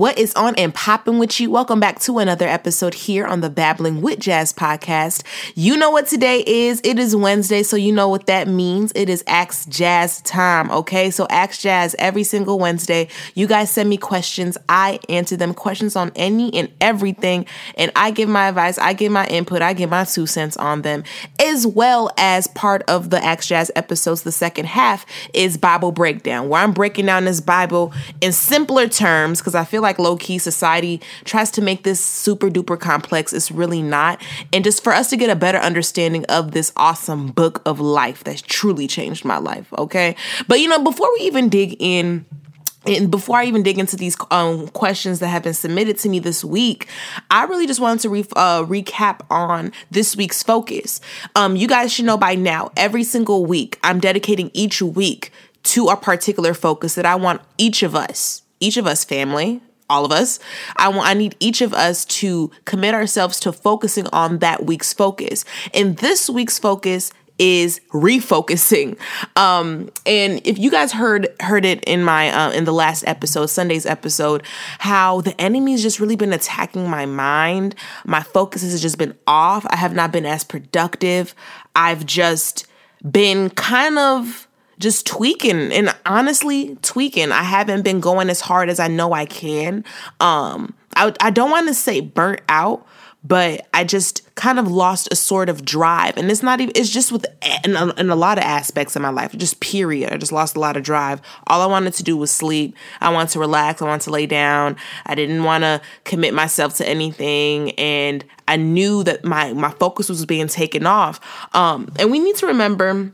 What is on and popping with you? Welcome back to another episode here on the Babbling with Jazz podcast. You know what today is. It is Wednesday, so you know what that means. It is Ask Jazz time, okay? So Ask Jazz every single Wednesday. You guys send me questions. I answer them questions on any and everything, and I give my advice, I give my input, I give my two cents on them, as well as part of the Ask Jazz episodes. The second half is Bible breakdown, where I'm breaking down this Bible in simpler terms because I feel like like low key society tries to make this super duper complex. It's really not. And just for us to get a better understanding of this awesome book of life that's truly changed my life. Okay. But you know, before we even dig in, and before I even dig into these um, questions that have been submitted to me this week, I really just wanted to re- uh, recap on this week's focus. Um, you guys should know by now, every single week, I'm dedicating each week to a particular focus that I want each of us, each of us family, all of us. I want I need each of us to commit ourselves to focusing on that week's focus. And this week's focus is refocusing. Um, and if you guys heard heard it in my uh, in the last episode, Sunday's episode, how the enemy's just really been attacking my mind. My focus has just been off. I have not been as productive. I've just been kind of just tweaking and honestly tweaking. I haven't been going as hard as I know I can. Um, I, I don't want to say burnt out, but I just kind of lost a sort of drive. And it's not even, it's just with, in a, in a lot of aspects of my life, just period. I just lost a lot of drive. All I wanted to do was sleep. I wanted to relax. I wanted to lay down. I didn't want to commit myself to anything. And I knew that my, my focus was being taken off. Um, and we need to remember,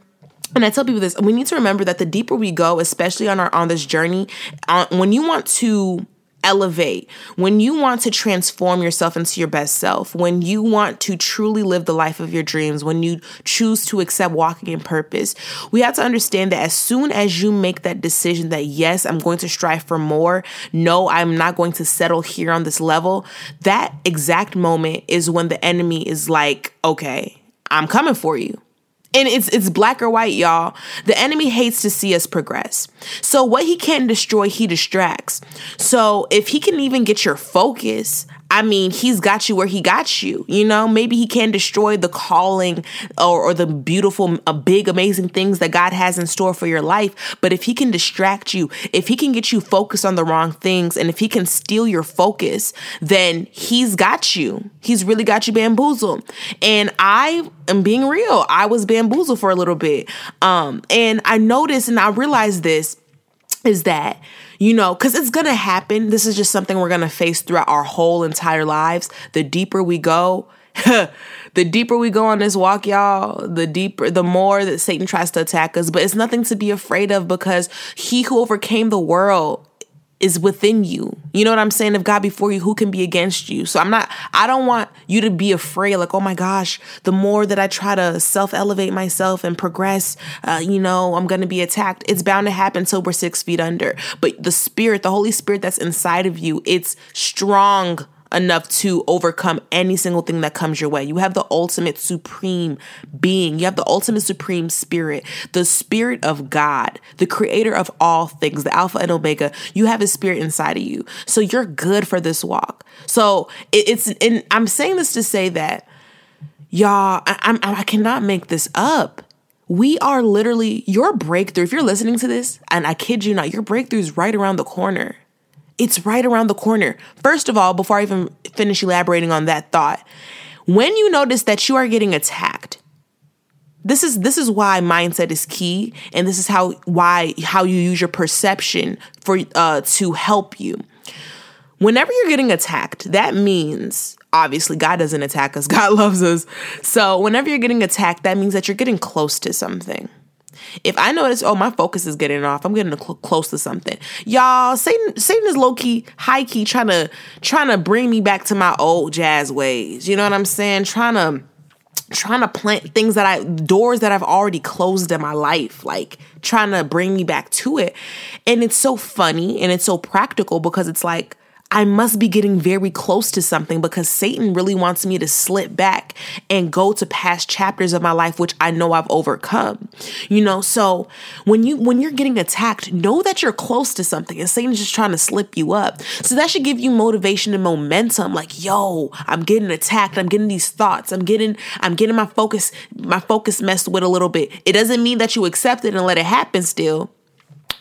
and I tell people this: we need to remember that the deeper we go, especially on our on this journey, uh, when you want to elevate, when you want to transform yourself into your best self, when you want to truly live the life of your dreams, when you choose to accept walking in purpose, we have to understand that as soon as you make that decision that, yes, I'm going to strive for more, no, I'm not going to settle here on this level, that exact moment is when the enemy is like, okay, I'm coming for you and it's it's black or white y'all. The enemy hates to see us progress. So what he can destroy he distracts. So if he can even get your focus I mean, he's got you where he got you. You know, maybe he can destroy the calling or, or the beautiful, uh, big, amazing things that God has in store for your life. But if he can distract you, if he can get you focused on the wrong things, and if he can steal your focus, then he's got you. He's really got you bamboozled. And I am being real. I was bamboozled for a little bit. Um, and I noticed and I realized this is that you know, because it's gonna happen. This is just something we're gonna face throughout our whole entire lives. The deeper we go, the deeper we go on this walk, y'all, the deeper, the more that Satan tries to attack us. But it's nothing to be afraid of because he who overcame the world is within you. You know what I'm saying? If God before you, who can be against you? So I'm not, I don't want you to be afraid, like, oh my gosh, the more that I try to self elevate myself and progress, uh, you know, I'm going to be attacked. It's bound to happen until we're six feet under. But the spirit, the Holy Spirit that's inside of you, it's strong enough to overcome any single thing that comes your way. You have the ultimate supreme being. You have the ultimate supreme spirit, the spirit of God, the creator of all things, the Alpha and Omega. You have a spirit inside of you. So you're good for this walk. So it's, and I'm saying this to say that, y'all, I, I, I cannot make this up. We are literally your breakthrough. If you're listening to this, and I kid you not, your breakthrough is right around the corner. It's right around the corner. First of all, before I even finish elaborating on that thought, when you notice that you are getting attacked, this is this is why mindset is key and this is how why how you use your perception for uh to help you. Whenever you're getting attacked, that means obviously God doesn't attack us. God loves us. So, whenever you're getting attacked, that means that you're getting close to something. If I notice, oh, my focus is getting off, I'm getting cl- close to something. Y'all, Satan, Satan is low key, high key, trying to trying to bring me back to my old jazz ways. You know what I'm saying? Trying to trying to plant things that I doors that I've already closed in my life, like trying to bring me back to it. And it's so funny and it's so practical because it's like I must be getting very close to something because Satan really wants me to slip back and go to past chapters of my life which I know I've overcome. You know, so when you when you're getting attacked, know that you're close to something and Satan's just trying to slip you up. So that should give you motivation and momentum like, "Yo, I'm getting attacked. I'm getting these thoughts. I'm getting I'm getting my focus my focus messed with a little bit." It doesn't mean that you accept it and let it happen still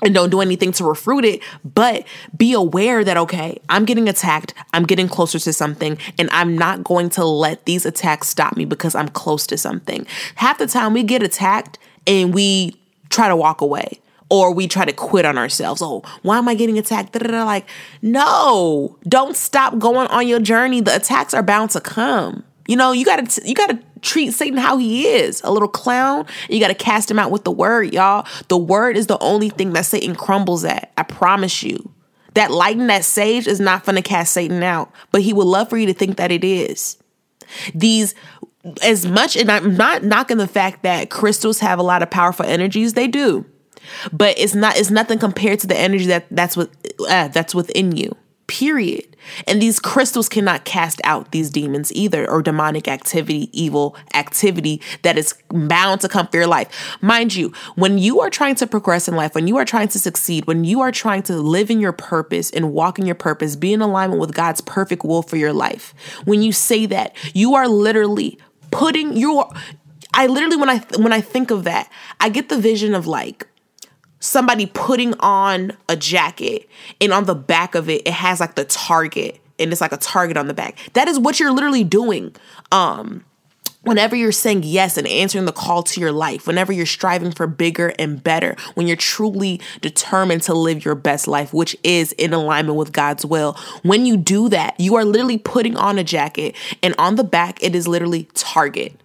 and don't do anything to refute it, but be aware that, okay, I'm getting attacked, I'm getting closer to something, and I'm not going to let these attacks stop me because I'm close to something. Half the time we get attacked and we try to walk away or we try to quit on ourselves. Oh, why am I getting attacked? Da-da-da. Like, no, don't stop going on your journey. The attacks are bound to come. You know, you gotta you gotta treat Satan how he is, a little clown. You gotta cast him out with the word, y'all. The word is the only thing that Satan crumbles at. I promise you. That lighting that sage is not gonna cast Satan out, but he would love for you to think that it is. These as much and I'm not knocking the fact that crystals have a lot of powerful energies, they do. But it's not it's nothing compared to the energy that that's what uh, that's within you period. And these crystals cannot cast out these demons either, or demonic activity, evil activity that is bound to come for your life. Mind you, when you are trying to progress in life, when you are trying to succeed, when you are trying to live in your purpose and walk in your purpose, be in alignment with God's perfect will for your life, when you say that, you are literally putting your I literally when I when I think of that, I get the vision of like somebody putting on a jacket and on the back of it it has like the target and it's like a target on the back. That is what you're literally doing um whenever you're saying yes and answering the call to your life whenever you're striving for bigger and better when you're truly determined to live your best life which is in alignment with God's will. When you do that you are literally putting on a jacket and on the back it is literally target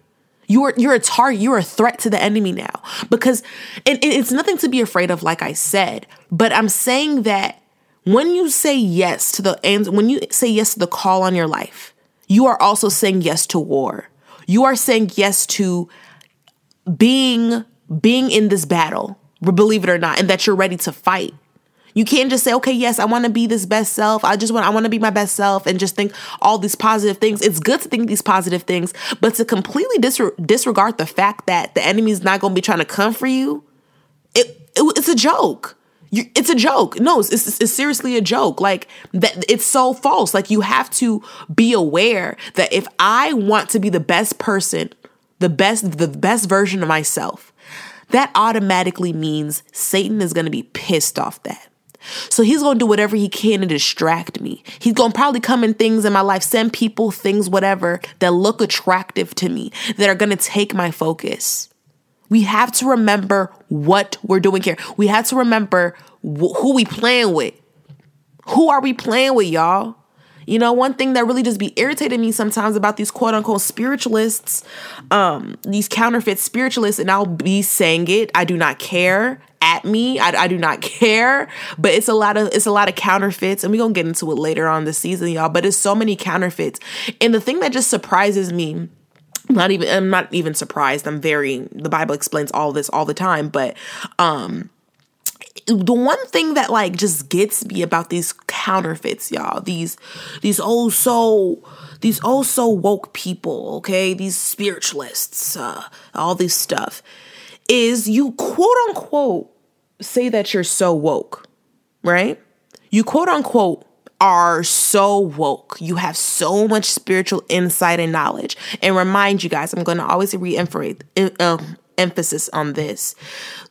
you're you're a target. You're a threat to the enemy now because it's nothing to be afraid of, like I said. But I'm saying that when you say yes to the and when you say yes to the call on your life, you are also saying yes to war. You are saying yes to being being in this battle, believe it or not, and that you're ready to fight. You can't just say, okay, yes, I want to be this best self. I just want, I want to be my best self and just think all these positive things. It's good to think these positive things, but to completely disregard the fact that the enemy is not going to be trying to come for you, it, it it's a joke. You, it's a joke. No, it's, it's, it's, seriously a joke. Like that, it's so false. Like you have to be aware that if I want to be the best person, the best, the best version of myself, that automatically means Satan is going to be pissed off that. So he's going to do whatever he can to distract me. He's going to probably come in things in my life, send people, things, whatever, that look attractive to me, that are going to take my focus. We have to remember what we're doing here. We have to remember wh- who we playing with. Who are we playing with, y'all? You know, one thing that really just be irritating me sometimes about these quote unquote spiritualists, um, these counterfeit spiritualists, and I'll be saying it, I do not care at me. I, I do not care, but it's a lot of it's a lot of counterfeits, and we're gonna get into it later on this season, y'all. But it's so many counterfeits, and the thing that just surprises me. not even I'm not even surprised. I'm very the Bible explains all this all the time, but um the one thing that like just gets me about these counterfeits, y'all, these these oh so these oh so woke people, okay, these spiritualists, uh, all this stuff, is you quote unquote say that you're so woke, right? You quote unquote are so woke. You have so much spiritual insight and knowledge. And remind you guys, I'm going to always reemphasize uh, emphasis on this.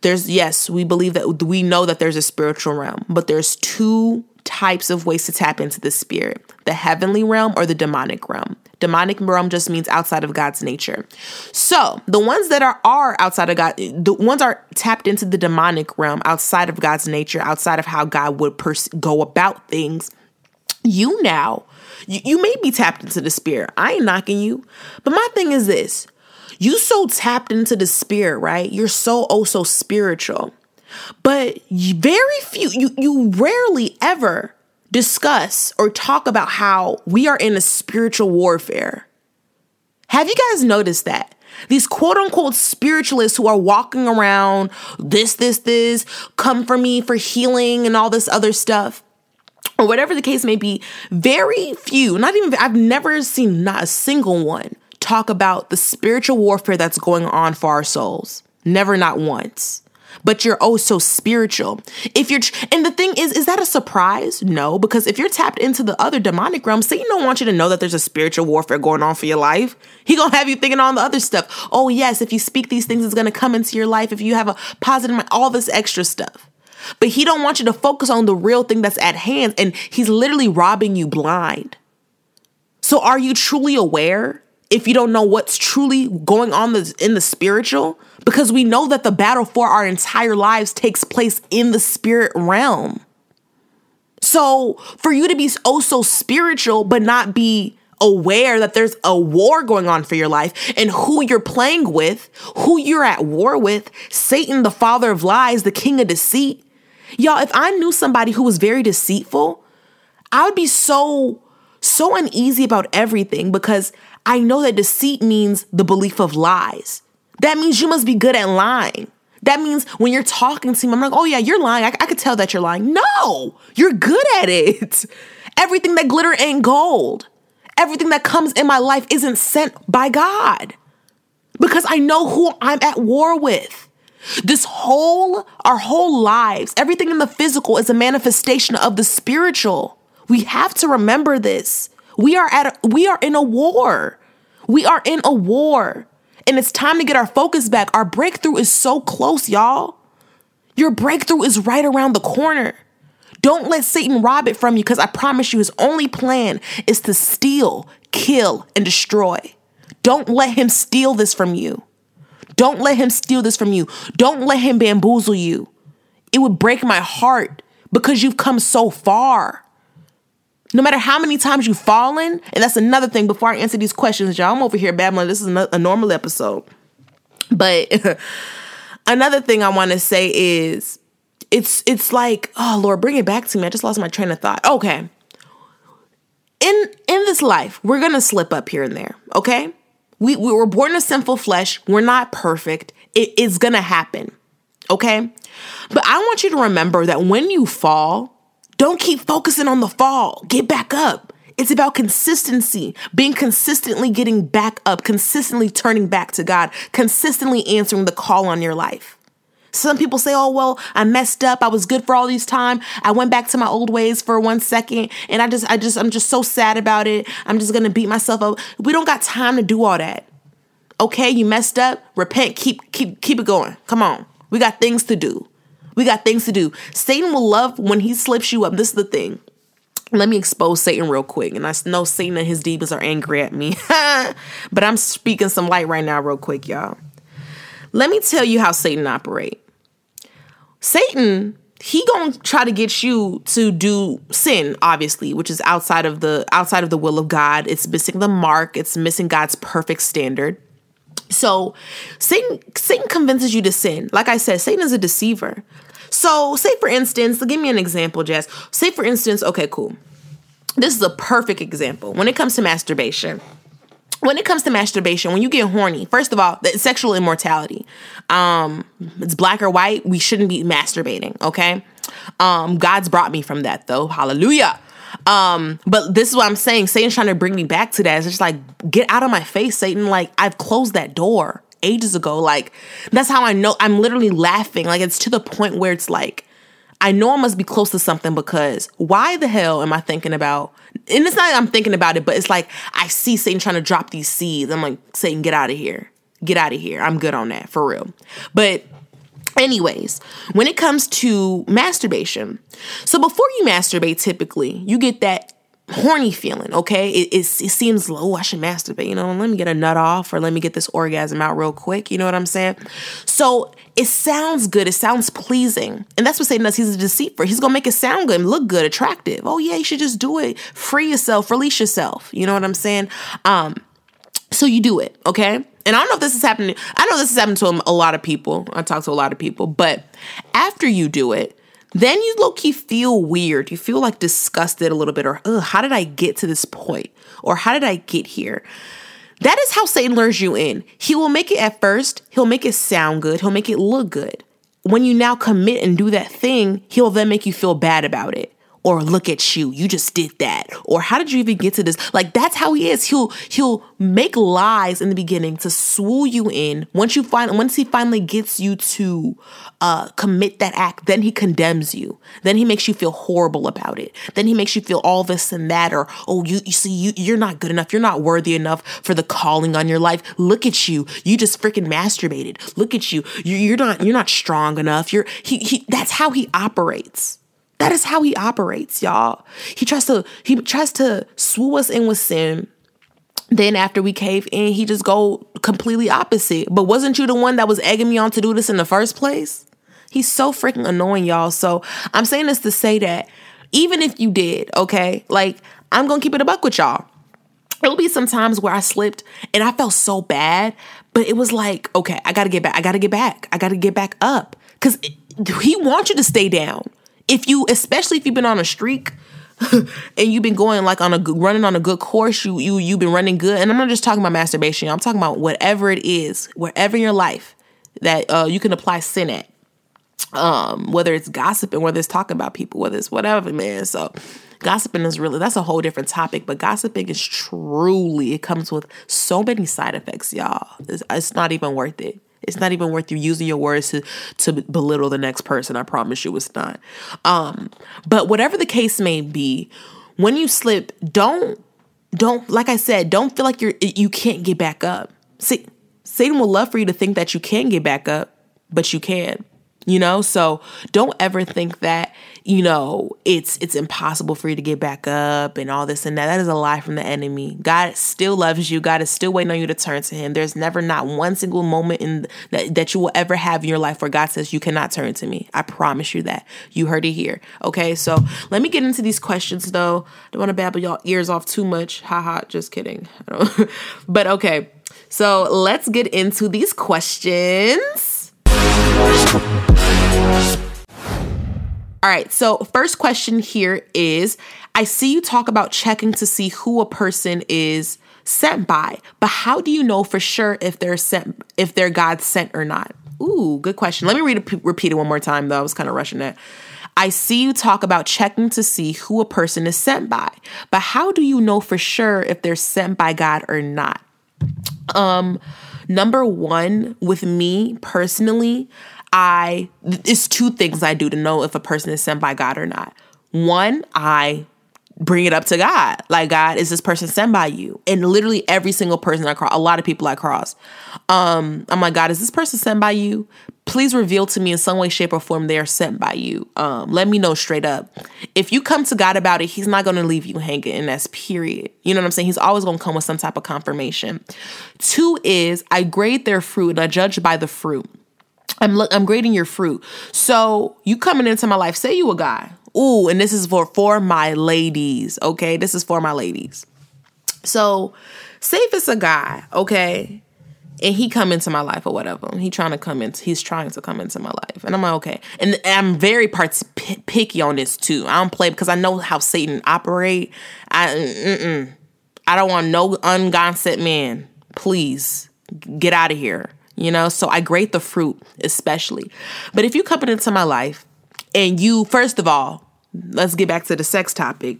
There's yes, we believe that we know that there's a spiritual realm, but there's two types of ways to tap into the spirit the heavenly realm or the demonic realm. Demonic realm just means outside of God's nature. So the ones that are, are outside of God, the ones are tapped into the demonic realm outside of God's nature, outside of how God would pers- go about things. You now, you, you may be tapped into the spirit. I ain't knocking you. But my thing is this you so tapped into the spirit, right? You're so oh so spiritual but very few, you, you rarely ever discuss or talk about how we are in a spiritual warfare. Have you guys noticed that? These quote unquote spiritualists who are walking around this, this, this, come for me for healing and all this other stuff or whatever the case may be, very few, not even, I've never seen not a single one talk about the spiritual warfare that's going on for our souls. Never, not once. But you're oh so spiritual. If you're, and the thing is, is that a surprise? No, because if you're tapped into the other demonic realm, Satan don't want you to know that there's a spiritual warfare going on for your life. He gonna have you thinking on the other stuff. Oh yes, if you speak these things, it's gonna come into your life. If you have a positive, all this extra stuff. But he don't want you to focus on the real thing that's at hand and he's literally robbing you blind. So are you truly aware if you don't know what's truly going on in the spiritual? Because we know that the battle for our entire lives takes place in the spirit realm. So for you to be oh so spiritual but not be aware that there's a war going on for your life and who you're playing with, who you're at war with, Satan, the father of lies, the king of deceit, Y'all, if I knew somebody who was very deceitful, I would be so, so uneasy about everything because I know that deceit means the belief of lies. That means you must be good at lying. That means when you're talking to me, I'm like, oh yeah, you're lying. I, I could tell that you're lying. No, you're good at it. Everything that glitter ain't gold. Everything that comes in my life isn't sent by God because I know who I'm at war with. This whole, our whole lives, everything in the physical is a manifestation of the spiritual. We have to remember this. We are at a, we are in a war. We are in a war. And it's time to get our focus back. Our breakthrough is so close, y'all. Your breakthrough is right around the corner. Don't let Satan rob it from you because I promise you his only plan is to steal, kill, and destroy. Don't let him steal this from you. Don't let him steal this from you. Don't let him bamboozle you. It would break my heart because you've come so far. No matter how many times you've fallen, and that's another thing before I answer these questions, y'all, I'm over here babbling. This is a normal episode. But another thing I want to say is it's it's like, oh Lord, bring it back to me. I just lost my train of thought. Okay. In in this life, we're gonna slip up here and there, okay? We, we were born in sinful flesh. We're not perfect. It is to happen. Okay. But I want you to remember that when you fall, don't keep focusing on the fall. Get back up. It's about consistency, being consistently getting back up, consistently turning back to God, consistently answering the call on your life. Some people say, oh, well, I messed up. I was good for all these time. I went back to my old ways for one second. And I just, I just, I'm just so sad about it. I'm just going to beat myself up. We don't got time to do all that. Okay. You messed up. Repent. Keep, keep, keep it going. Come on. We got things to do. We got things to do. Satan will love when he slips you up. This is the thing. Let me expose Satan real quick. And I know Satan and his demons are angry at me. but I'm speaking some light right now, real quick, y'all. Let me tell you how Satan operate. Satan, he gonna try to get you to do sin, obviously, which is outside of the outside of the will of God. It's missing the mark. It's missing God's perfect standard. So Satan Satan convinces you to sin. Like I said, Satan is a deceiver. So say for instance, give me an example, Jess. Say for instance, okay, cool. This is a perfect example when it comes to masturbation when it comes to masturbation, when you get horny, first of all, the sexual immortality. Um, it's black or white. We shouldn't be masturbating, okay? Um, God's brought me from that though. Hallelujah. Um, but this is what I'm saying. Satan's trying to bring me back to that. It's just like, get out of my face, Satan. Like, I've closed that door ages ago. Like, that's how I know I'm literally laughing. Like, it's to the point where it's like, I know I must be close to something because why the hell am I thinking about? And it's not I'm thinking about it, but it's like I see Satan trying to drop these seeds. I'm like, Satan, get out of here. Get out of here. I'm good on that for real. But Anyways, when it comes to masturbation, so before you masturbate, typically you get that horny feeling, okay? It, it, it seems, low. I should masturbate, you know, let me get a nut off or let me get this orgasm out real quick, you know what I'm saying? So it sounds good, it sounds pleasing. And that's what Satan does. He's a deceiver. He's gonna make it sound good and look good, attractive. Oh, yeah, you should just do it. Free yourself, release yourself. You know what I'm saying? Um, so you do it, okay? And I don't know if this is happening. I know this is happening to a lot of people. I talk to a lot of people, but after you do it, then you low key feel weird. You feel like disgusted a little bit, or how did I get to this point? Or how did I get here? That is how Satan lures you in. He will make it at first, he'll make it sound good, he'll make it look good. When you now commit and do that thing, he'll then make you feel bad about it or look at you you just did that. Or how did you even get to this? Like that's how he is. He'll he'll make lies in the beginning to swoon you in. Once you find once he finally gets you to uh commit that act then he condemns you. Then he makes you feel horrible about it. Then he makes you feel all this and that or oh you you see you you're not good enough. You're not worthy enough for the calling on your life. Look at you. You just freaking masturbated. Look at you you're not you're not strong enough. You're he, he that's how he operates that is how he operates, y'all. He tries to he tries to swoo us in with sin. Then after we cave in, he just go completely opposite. But wasn't you the one that was egging me on to do this in the first place? He's so freaking annoying, y'all. So I'm saying this to say that even if you did, okay, like I'm gonna keep it a buck with y'all. It'll be some times where I slipped and I felt so bad, but it was like, okay, I gotta get back. I gotta get back. I gotta get back up. Cause he wants you to stay down if you especially if you've been on a streak and you've been going like on a running on a good course you you you've been running good. And i'm not just talking about masturbation i'm talking about whatever it is wherever in your life that uh, you can apply sin at. Um whether it's gossiping whether it's talking about people whether it's whatever man. So gossiping is really that's a whole different topic but gossiping is truly it comes with so many side effects y'all. It's, it's not even worth it it's not even worth you using your words to, to belittle the next person. I promise you it's not. Um, but whatever the case may be, when you slip, don't don't like I said, don't feel like you're you can't get back up. See, Satan will love for you to think that you can get back up, but you can you know so don't ever think that you know it's it's impossible for you to get back up and all this and that. That is a lie from the enemy. God still loves you. God is still waiting on you to turn to him. There's never not one single moment in that, that you will ever have in your life where god says you cannot turn to me. I promise you that. You heard it here. Okay so let me get into these questions though. I don't want to babble y'all ears off too much. Haha just kidding. But okay. So let's get into these questions all right, so first question here is I see you talk about checking to see who a person is sent by, but how do you know for sure if they're sent if they're God sent or not? Ooh, good question. Let me read repeat it one more time though. I was kind of rushing it. I see you talk about checking to see who a person is sent by, but how do you know for sure if they're sent by God or not? Um number 1 with me personally, I it's two things I do to know if a person is sent by God or not. One, I bring it up to God. Like, God, is this person sent by you? And literally every single person I cross, a lot of people I cross, um, I'm like, God, is this person sent by you? Please reveal to me in some way, shape, or form they are sent by you. Um, let me know straight up. If you come to God about it, He's not going to leave you hanging, and that's period. You know what I'm saying? He's always going to come with some type of confirmation. Two is I grade their fruit and I judge by the fruit. I'm look I'm grading your fruit. So you coming into my life, say you a guy. Ooh, and this is for for my ladies, okay? This is for my ladies. So say if it's a guy, okay, and he come into my life or whatever. He trying to come in. he's trying to come into my life. And I'm like, okay. And I'm very part- picky on this too. I don't play because I know how Satan operate. I mm-mm. I don't want no ungodly man. Please get out of here you know? So I grate the fruit, especially. But if you come into my life and you, first of all, let's get back to the sex topic.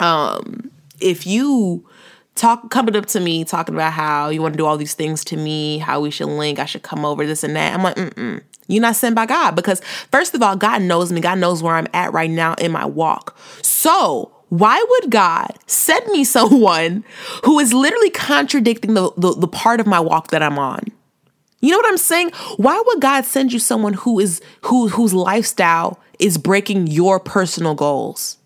Um, if you talk coming up to me talking about how you want to do all these things to me, how we should link, I should come over, this and that. I'm like, mm You're not sent by God because first of all, God knows me. God knows where I'm at right now in my walk. So why would God send me someone who is literally contradicting the, the, the part of my walk that I'm on? You know what I'm saying? Why would God send you someone who is who whose lifestyle is breaking your personal goals?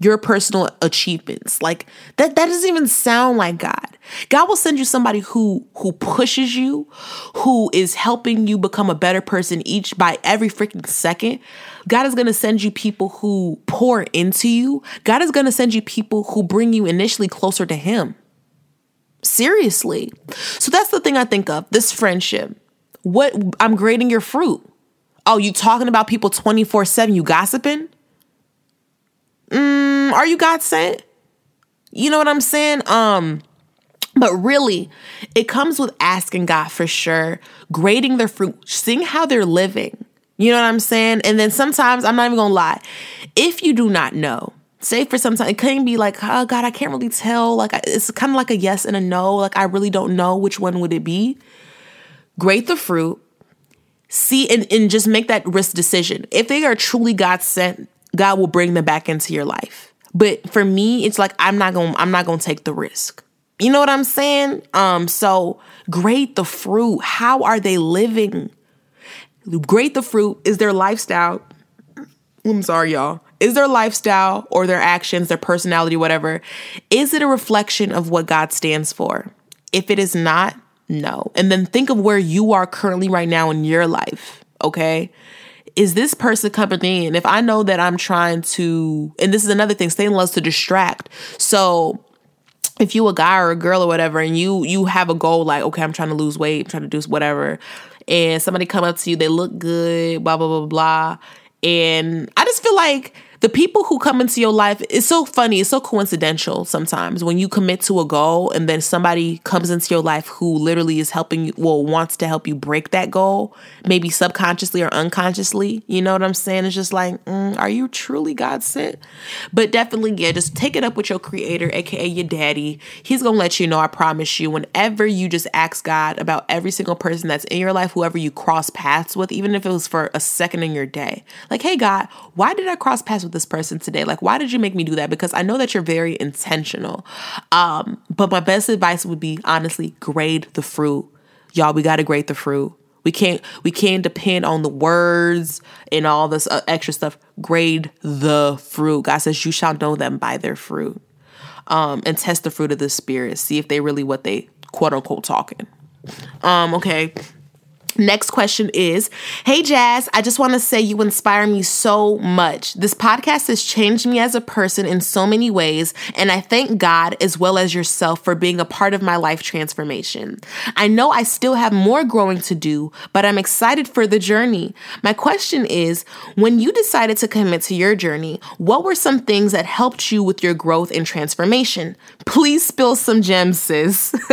Your personal achievements. Like that that doesn't even sound like God. God will send you somebody who who pushes you, who is helping you become a better person each by every freaking second. God is going to send you people who pour into you. God is going to send you people who bring you initially closer to him. Seriously. So that's the thing I think of this friendship. What I'm grading your fruit. Oh, you talking about people 24 7, you gossiping? Mm, are you God sent? You know what I'm saying? Um, But really, it comes with asking God for sure, grading their fruit, seeing how they're living. You know what I'm saying? And then sometimes, I'm not even gonna lie, if you do not know, say for some time, it can be like, oh God, I can't really tell. Like, it's kind of like a yes and a no. Like, I really don't know which one would it be. Grade the fruit, see, and, and just make that risk decision. If they are truly God sent, God will bring them back into your life. But for me, it's like I'm not gonna I'm not gonna take the risk. You know what I'm saying? Um, so grade the fruit. How are they living? Grade the fruit. Is their lifestyle? I'm sorry, y'all. Is their lifestyle or their actions, their personality, whatever, is it a reflection of what God stands for? If it is not, no. And then think of where you are currently right now in your life, okay? Is this person coming in? If I know that I'm trying to, and this is another thing, Satan loves to distract. So if you a guy or a girl or whatever and you you have a goal like okay i'm trying to lose weight I'm trying to do whatever and somebody come up to you they look good blah blah blah blah and i just feel like the people who come into your life it's so funny it's so coincidental sometimes when you commit to a goal and then somebody comes into your life who literally is helping you well wants to help you break that goal maybe subconsciously or unconsciously you know what i'm saying? It's just like mm, are you truly god sent? But definitely yeah just take it up with your creator aka your daddy. He's gonna let you know i promise you whenever you just ask god about every single person that's in your life whoever you cross paths with even if it was for a second in your day. Like hey god why did i cross paths with this person today? Like, why did you make me do that? Because I know that you're very intentional. Um, but my best advice would be honestly, grade the fruit. Y'all, we gotta grade the fruit. We can't we can't depend on the words and all this uh, extra stuff. Grade the fruit. God says, "You shall know them by their fruit." Um, and test the fruit of the spirit. See if they really what they quote unquote talking. Um, okay. Next question is Hey Jazz, I just want to say you inspire me so much. This podcast has changed me as a person in so many ways, and I thank God as well as yourself for being a part of my life transformation. I know I still have more growing to do, but I'm excited for the journey. My question is When you decided to commit to your journey, what were some things that helped you with your growth and transformation? Please spill some gems, sis.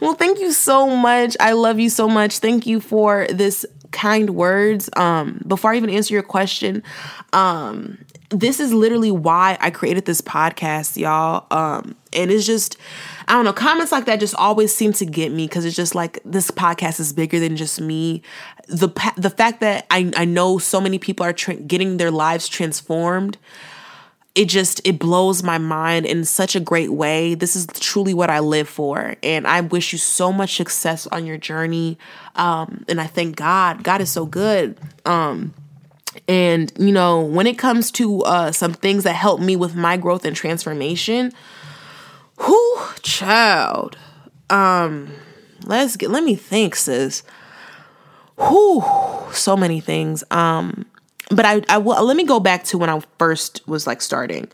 well, thank you so much. I love you so much. Thank you for this kind words. Um, before I even answer your question, um, this is literally why I created this podcast, y'all. Um, and it's just, I don't know, comments like that just always seem to get me because it's just like this podcast is bigger than just me. The the fact that I I know so many people are tra- getting their lives transformed it just it blows my mind in such a great way. This is truly what I live for, and I wish you so much success on your journey. Um, and I thank God. God is so good. Um, and you know, when it comes to uh, some things that help me with my growth and transformation, who child. Um, let's get. Let me think, sis. Who so many things. Um, but I, I will let me go back to when I first was like starting.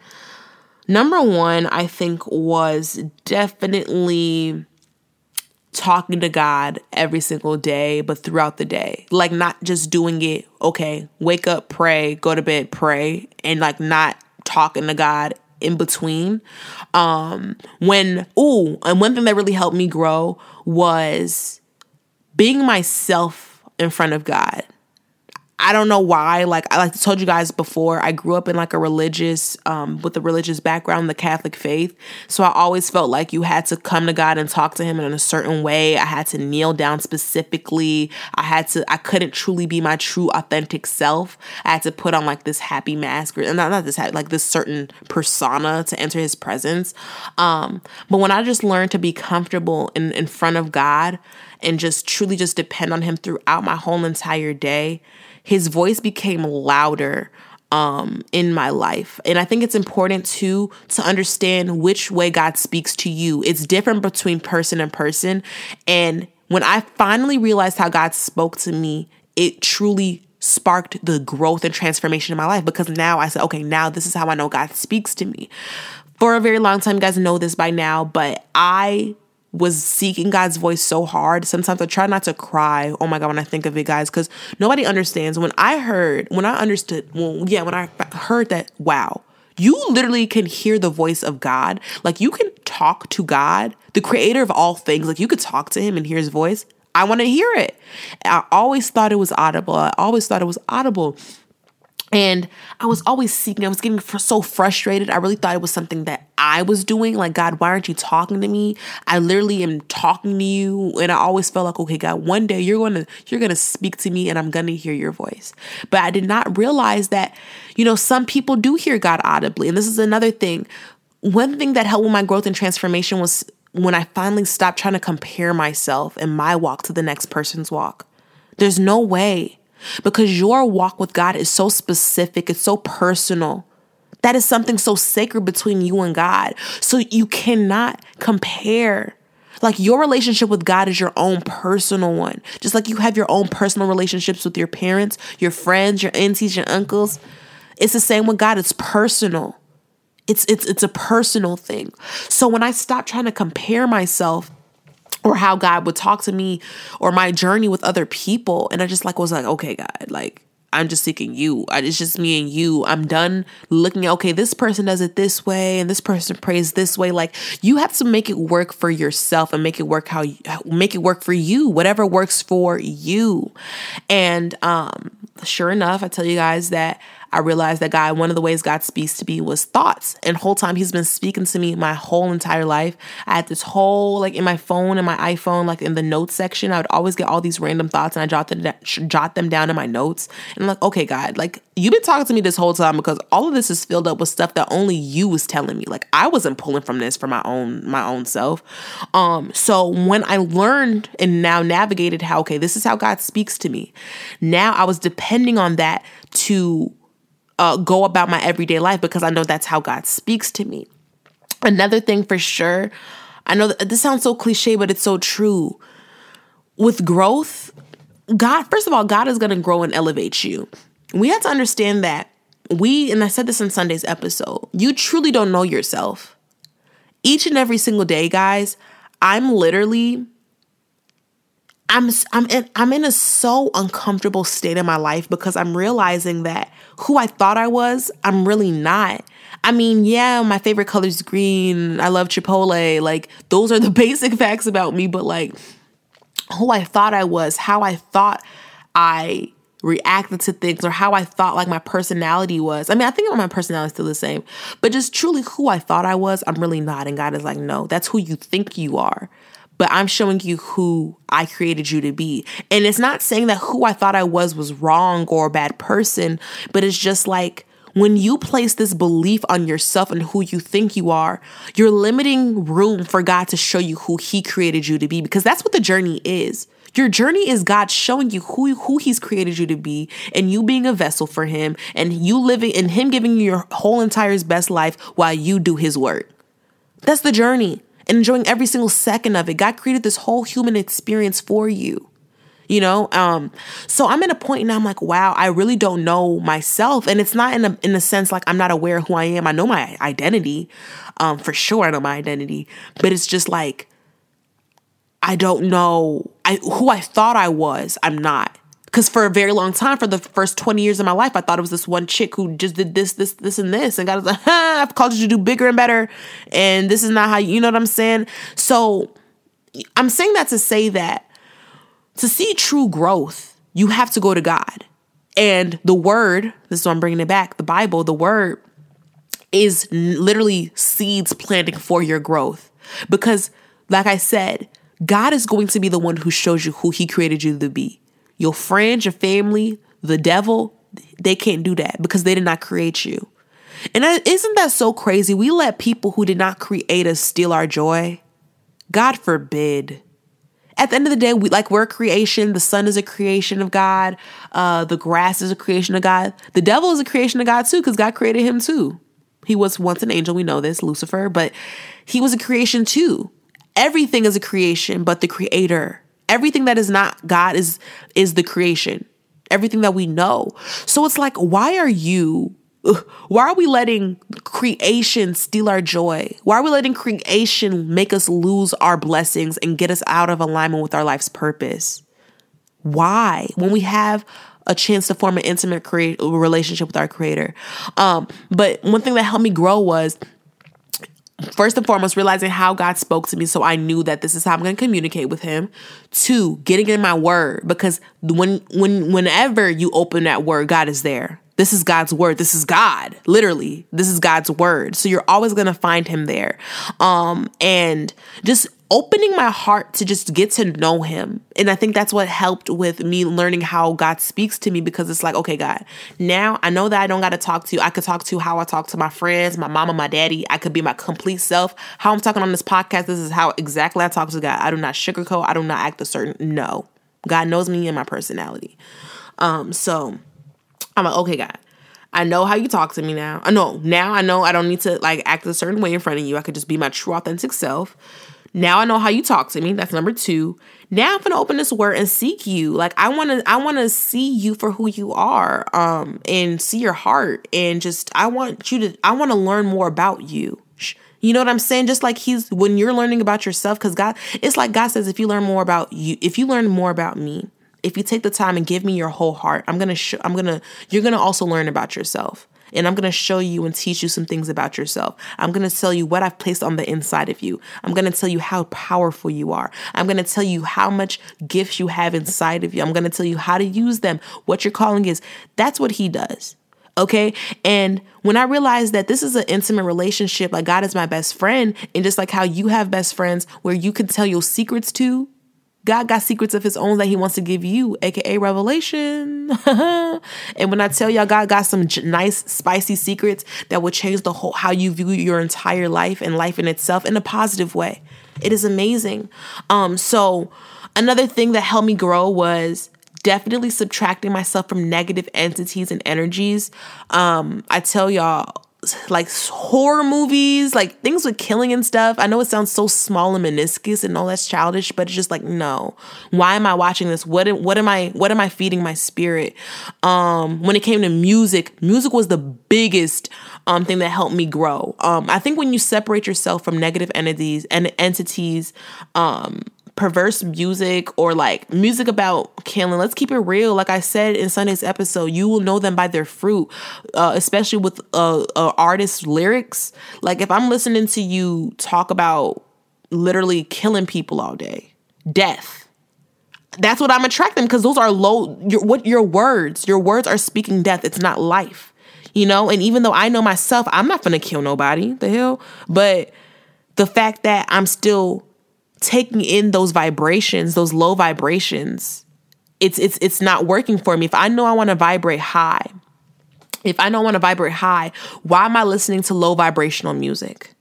Number one, I think was definitely talking to God every single day, but throughout the day. Like not just doing it, okay, wake up, pray, go to bed, pray, and like not talking to God in between. Um when ooh, and one thing that really helped me grow was being myself in front of God. I don't know why. Like I like told you guys before, I grew up in like a religious, um, with a religious background, the Catholic faith. So I always felt like you had to come to God and talk to Him in a certain way. I had to kneel down specifically. I had to. I couldn't truly be my true, authentic self. I had to put on like this happy mask, or not not this happy, like this certain persona to enter His presence. Um, but when I just learned to be comfortable in in front of God and just truly just depend on Him throughout my whole entire day his voice became louder um, in my life. And I think it's important too to understand which way God speaks to you. It's different between person and person. And when I finally realized how God spoke to me, it truly sparked the growth and transformation in my life because now I said, okay, now this is how I know God speaks to me. For a very long time, you guys know this by now, but I was seeking God's voice so hard. Sometimes I try not to cry. Oh my God, when I think of it, guys, because nobody understands. When I heard, when I understood, well, yeah, when I heard that, wow, You literally can hear the voice of God. Like you can talk to God, the creator of all things. Like you could talk to him and hear his voice. I want to hear it. I always thought it was audible. I always thought it was audible. And I was always seeking, I was getting so frustrated. I really thought it was something that I was doing. Like, God, why aren't you talking to me? I literally am talking to you. And I always felt like, okay, God, one day you're gonna you're gonna speak to me and I'm gonna hear your voice. But I did not realize that, you know, some people do hear God audibly. And this is another thing. One thing that helped with my growth and transformation was when I finally stopped trying to compare myself and my walk to the next person's walk. There's no way because your walk with God is so specific, it's so personal. That is something so sacred between you and God. So you cannot compare. Like your relationship with God is your own personal one. Just like you have your own personal relationships with your parents, your friends, your aunties, your uncles. It's the same with God. It's personal. It's it's it's a personal thing. So when I stop trying to compare myself or how God would talk to me or my journey with other people. And I just like was like, okay, God, like I'm just seeking you. It's just me and you. I'm done looking at, okay, this person does it this way and this person prays this way. Like you have to make it work for yourself and make it work how you make it work for you, whatever works for you. And um sure enough, I tell you guys that I realized that God, one of the ways God speaks to me was thoughts. And whole time he's been speaking to me my whole entire life. I had this whole like in my phone and my iPhone, like in the notes section, I would always get all these random thoughts and I jot them jot them down in my notes. And I'm like, okay, God, like you've been talking to me this whole time because all of this is filled up with stuff that only you was telling me. Like I wasn't pulling from this for my own my own self. Um, so when I learned and now navigated how okay, this is how God speaks to me. Now I was depending on that to uh, go about my everyday life because I know that's how God speaks to me. Another thing for sure, I know this sounds so cliche, but it's so true. With growth, God, first of all, God is going to grow and elevate you. We have to understand that we, and I said this in Sunday's episode, you truly don't know yourself. Each and every single day, guys, I'm literally I'm I'm in, I'm in a so uncomfortable state in my life because I'm realizing that who I thought I was, I'm really not. I mean, yeah, my favorite color is green. I love Chipotle. Like those are the basic facts about me, but like who I thought I was, how I thought I reacted to things or how I thought like my personality was. I mean, I think my personality is still the same, but just truly who I thought I was, I'm really not. And God is like, no, that's who you think you are but I'm showing you who I created you to be. And it's not saying that who I thought I was was wrong or a bad person, but it's just like when you place this belief on yourself and who you think you are, you're limiting room for God to show you who He created you to be because that's what the journey is. Your journey is God showing you who, who He's created you to be and you being a vessel for Him and you living and Him giving you your whole entire best life while you do His work. That's the journey and enjoying every single second of it. God created this whole human experience for you. You know, um, so I'm at a point now. I'm like, wow, I really don't know myself, and it's not in a in a sense like I'm not aware who I am. I know my identity, um, for sure. I know my identity, but it's just like I don't know I who I thought I was. I'm not. Because for a very long time, for the first 20 years of my life, I thought it was this one chick who just did this, this, this, and this. And God was like, ha, I've called you to do bigger and better. And this is not how you, know what I'm saying? So I'm saying that to say that to see true growth, you have to go to God. And the word, this is why I'm bringing it back, the Bible, the word is literally seeds planting for your growth. Because, like I said, God is going to be the one who shows you who He created you to be. Your friends, your family, the devil, they can't do that because they did not create you. And isn't that so crazy? We let people who did not create us steal our joy. God forbid. At the end of the day, we like we're a creation. The sun is a creation of God. Uh, the grass is a creation of God. The devil is a creation of God too, because God created him too. He was once an angel. We know this, Lucifer, but he was a creation too. Everything is a creation, but the creator Everything that is not God is is the creation. Everything that we know. So it's like why are you why are we letting creation steal our joy? Why are we letting creation make us lose our blessings and get us out of alignment with our life's purpose? Why? When we have a chance to form an intimate create relationship with our creator. Um, but one thing that helped me grow was first and foremost realizing how God spoke to me so I knew that this is how I'm going to communicate with him. Two, getting in my word because when when whenever you open that word, God is there. This is God's word. This is God. Literally. This is God's word. So you're always going to find him there. Um and just opening my heart to just get to know him. And I think that's what helped with me learning how God speaks to me because it's like, okay, God, now I know that I don't got to talk to you. I could talk to how I talk to my friends, my mama, my daddy. I could be my complete self. How I'm talking on this podcast, this is how exactly I talk to God. I do not sugarcoat. I do not act a certain, no. God knows me and my personality. Um, so I'm like, okay, God, I know how you talk to me now. I know now I know I don't need to like act a certain way in front of you. I could just be my true authentic self. Now I know how you talk to me. That's number two. Now I'm gonna open this word and seek you. Like I wanna I wanna see you for who you are. Um and see your heart. And just I want you to I wanna learn more about you. You know what I'm saying? Just like he's when you're learning about yourself, because God, it's like God says, if you learn more about you, if you learn more about me, if you take the time and give me your whole heart, I'm gonna show I'm gonna you're gonna also learn about yourself and I'm going to show you and teach you some things about yourself. I'm going to tell you what I've placed on the inside of you. I'm going to tell you how powerful you are. I'm going to tell you how much gifts you have inside of you. I'm going to tell you how to use them, what your calling is. That's what he does. Okay. And when I realized that this is an intimate relationship, like God is my best friend, and just like how you have best friends where you can tell your secrets to, God got secrets of his own that he wants to give you, aka revelation. and when I tell y'all God got some j- nice spicy secrets that will change the whole how you view your entire life and life in itself in a positive way. It is amazing. Um so another thing that helped me grow was definitely subtracting myself from negative entities and energies. Um I tell y'all like horror movies, like things with killing and stuff. I know it sounds so small and meniscus and all that's childish, but it's just like no. Why am I watching this? What what am I what am I feeding my spirit? Um when it came to music, music was the biggest um thing that helped me grow. Um I think when you separate yourself from negative entities and entities um perverse music or like music about killing. Let's keep it real. Like I said in Sunday's episode, you will know them by their fruit, uh, especially with uh, uh, lyrics. Like if I'm listening to you talk about literally killing people all day, death. That's what I'm attracting because those are low. Your what your words? Your words are speaking death. It's not life, you know. And even though I know myself, I'm not gonna kill nobody. The hell, but the fact that I'm still taking in those vibrations, those low vibrations, it's it's it's not working for me. If I know I want to vibrate high, if I I want to vibrate high, why am I listening to low vibrational music?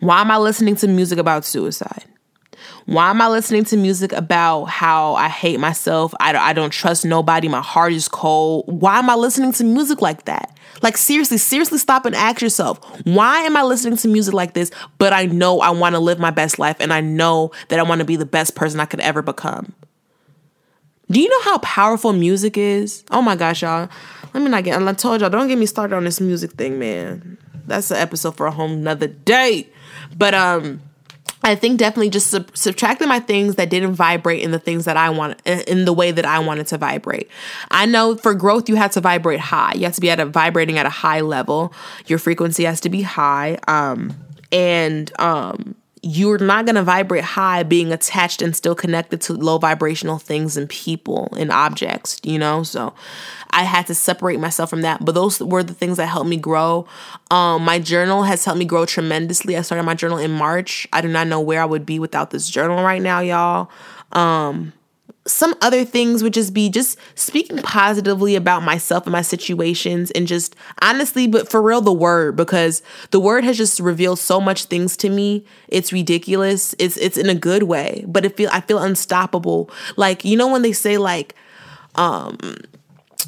Why am I listening to music about suicide? Why am I listening to music about how I hate myself? I don't, I don't trust nobody. My heart is cold. Why am I listening to music like that? Like, seriously, seriously stop and ask yourself, why am I listening to music like this? But I know I want to live my best life and I know that I want to be the best person I could ever become. Do you know how powerful music is? Oh my gosh, y'all. Let me not get, I told y'all, don't get me started on this music thing, man. That's an episode for a whole nother day. But, um, I think definitely just sub- subtracting my things that didn't vibrate in the things that I want in the way that I wanted to vibrate. I know for growth you have to vibrate high. You have to be at a vibrating at a high level. Your frequency has to be high. Um, and um, you're not going to vibrate high being attached and still connected to low vibrational things and people and objects, you know? So I had to separate myself from that. But those were the things that helped me grow. Um, my journal has helped me grow tremendously. I started my journal in March. I do not know where I would be without this journal right now, y'all. Um, some other things would just be just speaking positively about myself and my situations and just honestly but for real the word because the word has just revealed so much things to me. It's ridiculous. It's it's in a good way but it feel i feel unstoppable. Like you know when they say like um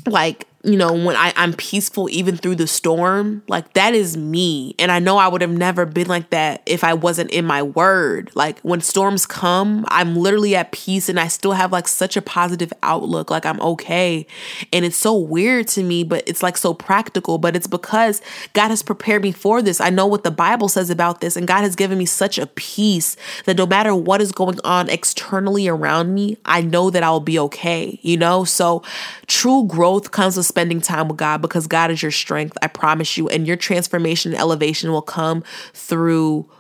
like you know, when I, I'm peaceful even through the storm, like that is me. And I know I would have never been like that if I wasn't in my word. Like when storms come, I'm literally at peace and I still have like such a positive outlook. Like I'm okay. And it's so weird to me, but it's like so practical. But it's because God has prepared me for this. I know what the Bible says about this, and God has given me such a peace that no matter what is going on externally around me, I know that I'll be okay, you know? So true growth comes spending time with God because God is your strength, I promise you. And your transformation and elevation will come through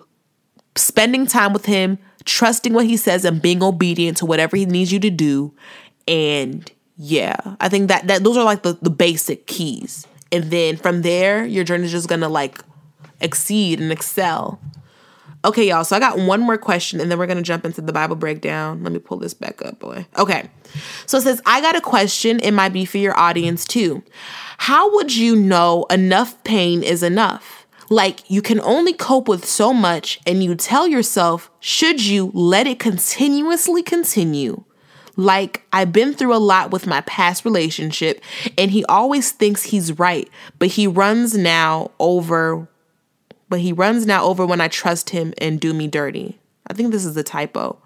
spending time with Him, trusting what He says, and being obedient to whatever He needs you to do. And yeah, I think that, that those are like the, the basic keys. And then from there, your journey is just gonna like exceed and excel. Okay, y'all. So I got one more question and then we're going to jump into the Bible breakdown. Let me pull this back up, boy. Okay. So it says, I got a question. It might be for your audience too. How would you know enough pain is enough? Like you can only cope with so much, and you tell yourself, should you let it continuously continue? Like, I've been through a lot with my past relationship, and he always thinks he's right, but he runs now over but he runs now over when I trust him and do me dirty. I think this is a typo.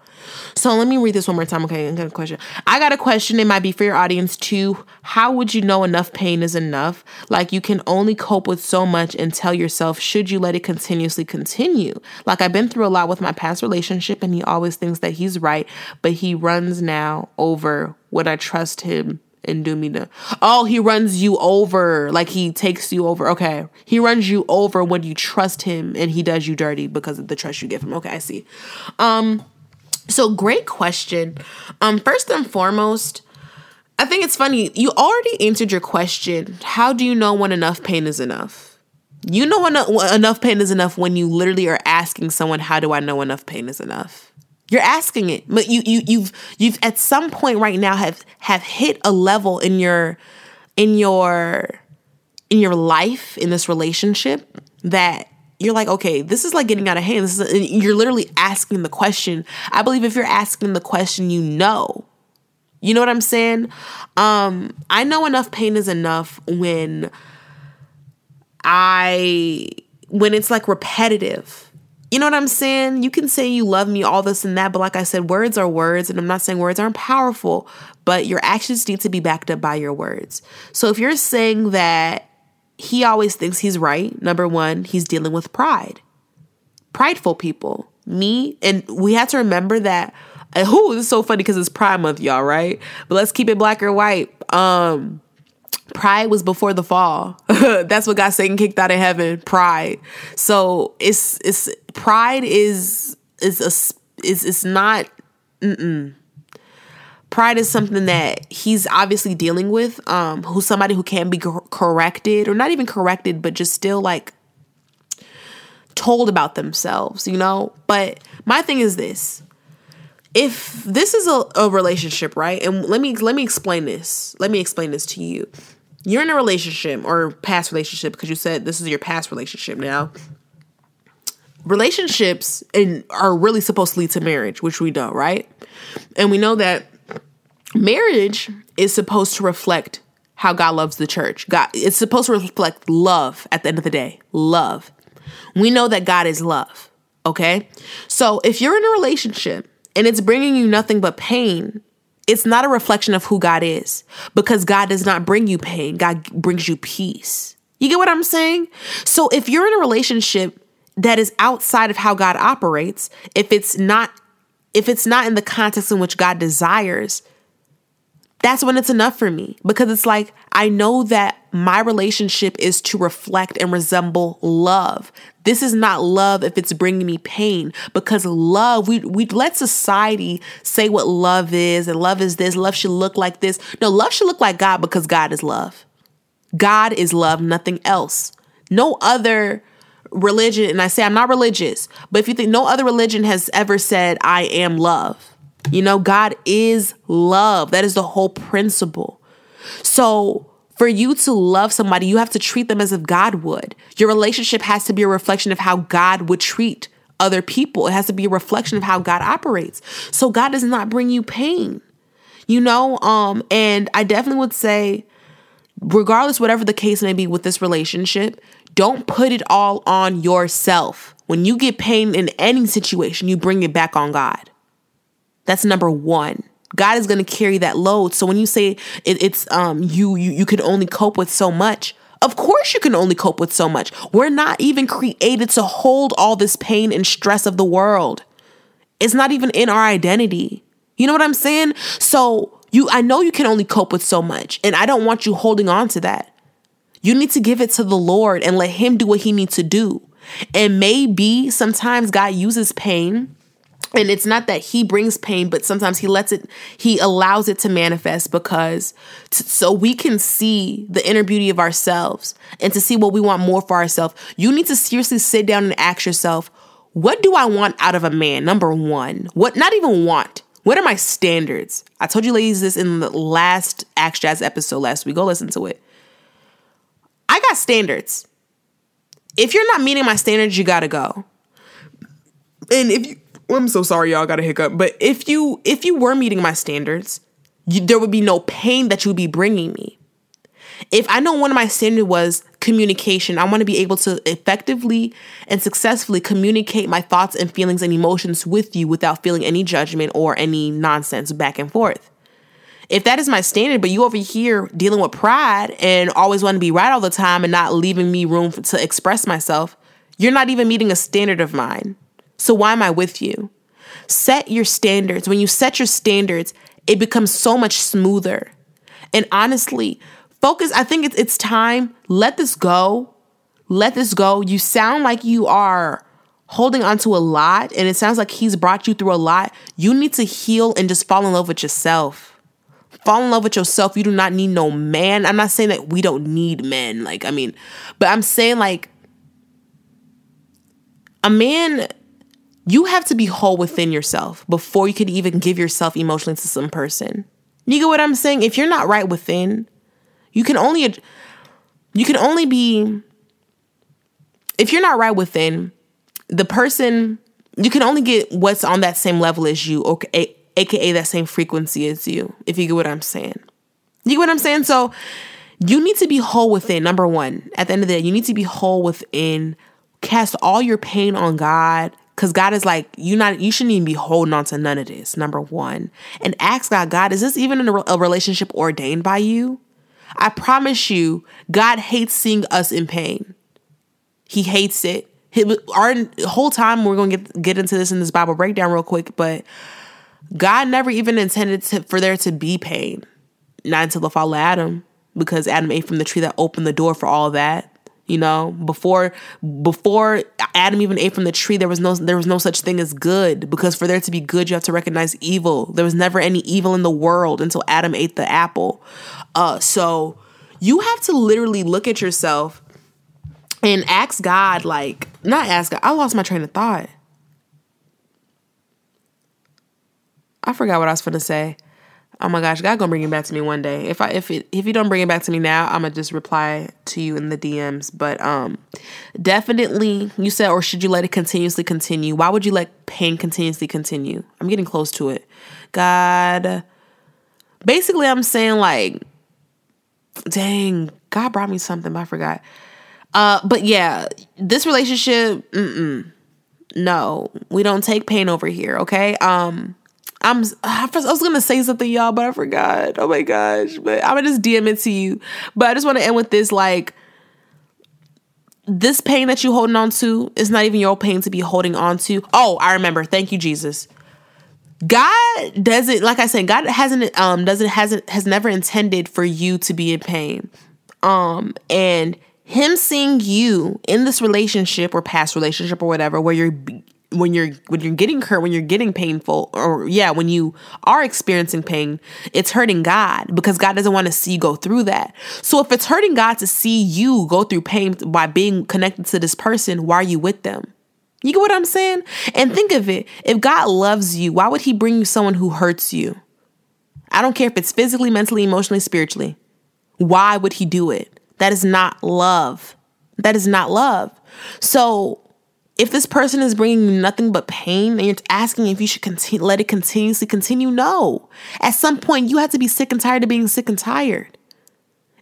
So let me read this one more time. Okay, I got a question. I got a question. It might be for your audience too. How would you know enough pain is enough? Like you can only cope with so much and tell yourself, should you let it continuously continue? Like I've been through a lot with my past relationship and he always thinks that he's right, but he runs now over when I trust him and do me the oh he runs you over. Like he takes you over. Okay. He runs you over when you trust him and he does you dirty because of the trust you give him. Okay i see. Um so great question. Um first and foremost i think it's funny you already answered your question. How do you know when enough pain is enough? You know when enough pain is enough when you literally are asking someone how do i know enough pain is enough you're asking it, but you you you've you've at some point right now have have hit a level in your in your in your life in this relationship that you're like, okay, this is like getting out of hand. This is you're literally asking the question. I believe if you're asking the question, you know. You know what I'm saying? Um, I know enough pain is enough when I when it's like repetitive you know what I'm saying? You can say you love me, all this and that, but like I said, words are words, and I'm not saying words aren't powerful, but your actions need to be backed up by your words. So if you're saying that he always thinks he's right, number one, he's dealing with pride. Prideful people. Me, and we have to remember that. Who is so funny because it's Pride Month, y'all, right? But let's keep it black or white. Um, Pride was before the fall. That's what got Satan kicked out of heaven. Pride. So it's it's pride is is a is it's not. Mm-mm. Pride is something that he's obviously dealing with. Um, who's somebody who can be corrected or not even corrected, but just still like told about themselves, you know. But my thing is this: if this is a, a relationship, right? And let me let me explain this. Let me explain this to you. You're in a relationship or past relationship because you said this is your past relationship now. Relationships and are really supposed to lead to marriage which we know right? And we know that marriage is supposed to reflect how god loves the church. God it's supposed to reflect love at the end of the day. Love. We know that god is love okay? So if you're in a relationship and it's bringing you nothing but pain it's not a reflection of who God is because God does not bring you pain. God brings you peace. You get what I'm saying? So if you're in a relationship that is outside of how God operates, if it's not if it's not in the context in which God desires, that's when it's enough for me because it's like I know that my relationship is to reflect and resemble love. This is not love if it's bringing me pain because love, we, we let society say what love is and love is this, love should look like this. No, love should look like God because God is love. God is love, nothing else. No other religion, and I say I'm not religious, but if you think no other religion has ever said, I am love. You know, God is love. That is the whole principle. So, for you to love somebody, you have to treat them as if God would. Your relationship has to be a reflection of how God would treat other people. It has to be a reflection of how God operates. So God does not bring you pain. You know, um and I definitely would say regardless, whatever the case may be with this relationship, don't put it all on yourself. When you get pain in any situation, you bring it back on God. That's number one. God is going to carry that load. So when you say it, it's um you you you can only cope with so much, of course you can only cope with so much. We're not even created to hold all this pain and stress of the world. It's not even in our identity. You know what I'm saying? So you I know you can only cope with so much, and I don't want you holding on to that. You need to give it to the Lord and let him do what he needs to do. And maybe sometimes God uses pain and it's not that he brings pain but sometimes he lets it he allows it to manifest because t- so we can see the inner beauty of ourselves and to see what we want more for ourselves. You need to seriously sit down and ask yourself what do i want out of a man? Number one what not even want. What are my standards? I told you ladies this in the last axe jazz episode last week. Go listen to it. I got standards. If you're not meeting my standards you gotta go. And if you I'm so sorry, y'all got a hiccup. But if you if you were meeting my standards, you, there would be no pain that you would be bringing me. If I know one of my standards was communication, I want to be able to effectively and successfully communicate my thoughts and feelings and emotions with you without feeling any judgment or any nonsense back and forth. If that is my standard, but you over here dealing with pride and always want to be right all the time and not leaving me room to express myself, you're not even meeting a standard of mine. So why am I with you? Set your standards. When you set your standards, it becomes so much smoother. And honestly, focus. I think it's it's time. Let this go. Let this go. You sound like you are holding on to a lot, and it sounds like he's brought you through a lot. You need to heal and just fall in love with yourself. Fall in love with yourself. You do not need no man. I'm not saying that we don't need men. Like, I mean, but I'm saying like a man you have to be whole within yourself before you can even give yourself emotionally to some person. You get what I'm saying? If you're not right within, you can only you can only be if you're not right within, the person you can only get what's on that same level as you or aka that same frequency as you. If you get what I'm saying. You get what I'm saying? So you need to be whole within. Number 1, at the end of the day, you need to be whole within. Cast all your pain on God Cause God is like, you not you shouldn't even be holding on to none of this. Number one, and ask God, God, is this even a relationship ordained by you? I promise you, God hates seeing us in pain. He hates it. Our whole time we're to get get into this in this Bible breakdown real quick, but God never even intended to, for there to be pain, not until the fall of Adam, because Adam ate from the tree that opened the door for all that. You know, before before Adam even ate from the tree, there was no there was no such thing as good because for there to be good, you have to recognize evil. There was never any evil in the world until Adam ate the apple. Uh, so you have to literally look at yourself and ask God, like, not ask God. I lost my train of thought. I forgot what I was gonna say oh my gosh, God gonna bring it back to me one day. If I if it if you don't bring it back to me now, I'm gonna just reply to you in the DMs. But um, definitely, you said, or should you let it continuously continue? Why would you let pain continuously continue? I'm getting close to it. God, basically, I'm saying like, dang, God brought me something, but I forgot. Uh, but yeah, this relationship, mm-mm, no, we don't take pain over here. Okay, um I'm I was gonna say something, y'all, but I forgot. Oh my gosh. But I'm gonna just DM it to you. But I just want to end with this like this pain that you're holding on to is not even your pain to be holding on to. Oh, I remember. Thank you, Jesus. God doesn't like I said, God hasn't um doesn't hasn't has never intended for you to be in pain. Um and him seeing you in this relationship or past relationship or whatever where you're when you're when you're getting hurt when you're getting painful or yeah when you are experiencing pain it's hurting god because god doesn't want to see you go through that. So if it's hurting god to see you go through pain by being connected to this person why are you with them? You get what i'm saying? And think of it if god loves you why would he bring you someone who hurts you? I don't care if it's physically mentally emotionally spiritually. Why would he do it? That is not love. That is not love. So if this person is bringing you nothing but pain and you're asking if you should continue, let it continuously continue, no. At some point, you have to be sick and tired of being sick and tired.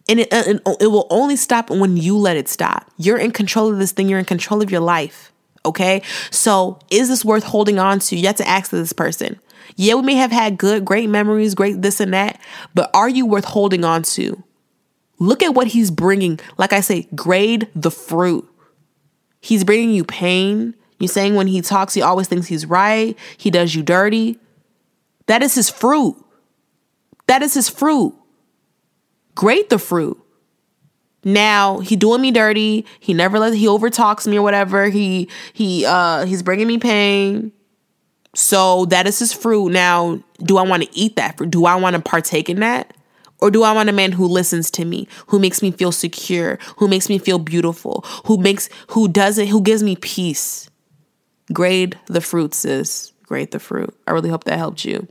And it, uh, and it will only stop when you let it stop. You're in control of this thing, you're in control of your life. Okay. So is this worth holding on to? You have to ask this person. Yeah, we may have had good, great memories, great this and that, but are you worth holding on to? Look at what he's bringing. Like I say, grade the fruit. He's bringing you pain. You're saying when he talks, he always thinks he's right. He does you dirty. That is his fruit. That is his fruit. Grade the fruit. Now he doing me dirty. He never let he overtalks me or whatever. He he uh he's bringing me pain. So that is his fruit. Now, do I want to eat that fruit? Do I want to partake in that? Or do I want a man who listens to me, who makes me feel secure, who makes me feel beautiful, who makes who doesn't who gives me peace? Grade the fruit, sis. Grade the fruit. I really hope that helped you.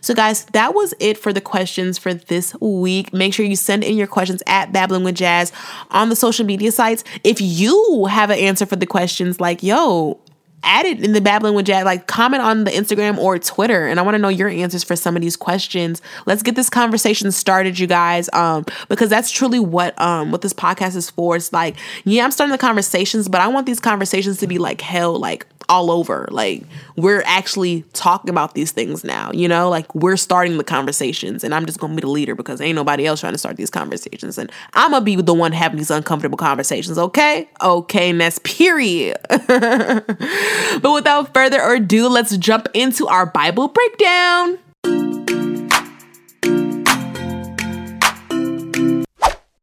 So, guys, that was it for the questions for this week. Make sure you send in your questions at Babbling with Jazz on the social media sites. If you have an answer for the questions, like, yo, add it in the babbling with Jazz. Like comment on the Instagram or Twitter, and I want to know your answers for some of these questions. Let's get this conversation started, you guys. Um, because that's truly what um what this podcast is for. It's like, yeah, I'm starting the conversations, but I want these conversations to be like hell, like all over. Like we're actually talking about these things now, you know? Like we're starting the conversations and I'm just going to be the leader because ain't nobody else trying to start these conversations and I'm going to be the one having these uncomfortable conversations, okay? Okay, and that's period. but without further ado, let's jump into our Bible breakdown.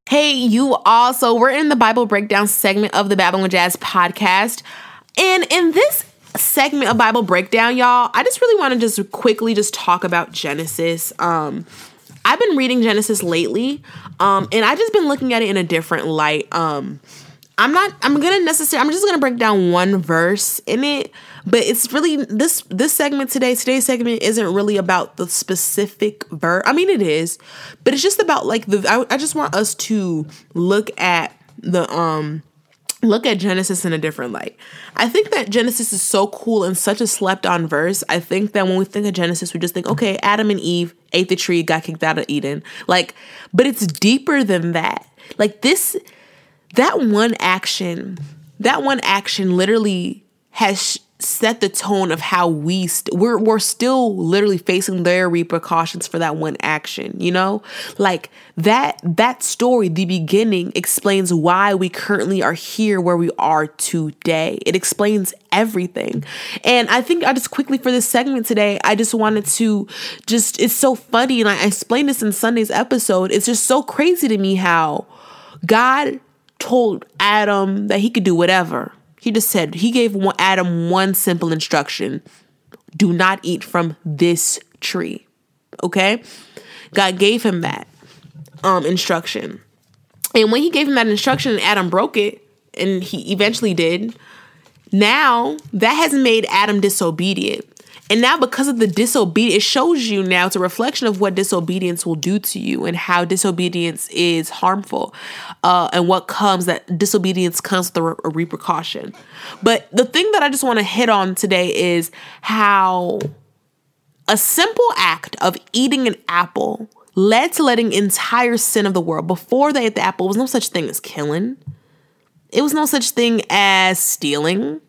Hey, you all. So, we're in the Bible breakdown segment of the Babylon Jazz podcast. And in this segment of Bible breakdown, y'all, I just really want to just quickly just talk about Genesis. Um, I've been reading Genesis lately, um, and I've just been looking at it in a different light. Um, I'm not. I'm gonna necessarily. I'm just gonna break down one verse in it, but it's really this this segment today. Today's segment isn't really about the specific verse. I mean, it is, but it's just about like the. I, I just want us to look at the um look at Genesis in a different light. I think that Genesis is so cool and such a slept on verse. I think that when we think of Genesis, we just think, okay, Adam and Eve ate the tree, got kicked out of Eden. Like, but it's deeper than that. Like, this, that one action, that one action literally has set the tone of how we st- we're we're still literally facing their repercussions for that one action you know? Like that that story the beginning explains why we currently are here where we are today. It explains everything. And i think i just quickly for this segment today i just wanted to just it's so funny and I explained this in sunday's episode. It's just so crazy to me how god told adam that he could do whatever he just said, he gave Adam one simple instruction do not eat from this tree. Okay? God gave him that um, instruction. And when he gave him that instruction Adam broke it, and he eventually did, now that has made Adam disobedient. And now, because of the disobedience, it shows you now, it's a reflection of what disobedience will do to you and how disobedience is harmful uh, and what comes that disobedience comes with a, re- a repercussion. But the thing that I just want to hit on today is how a simple act of eating an apple led to letting entire sin of the world. Before they ate the apple, was no such thing as killing. It was no such thing as stealing.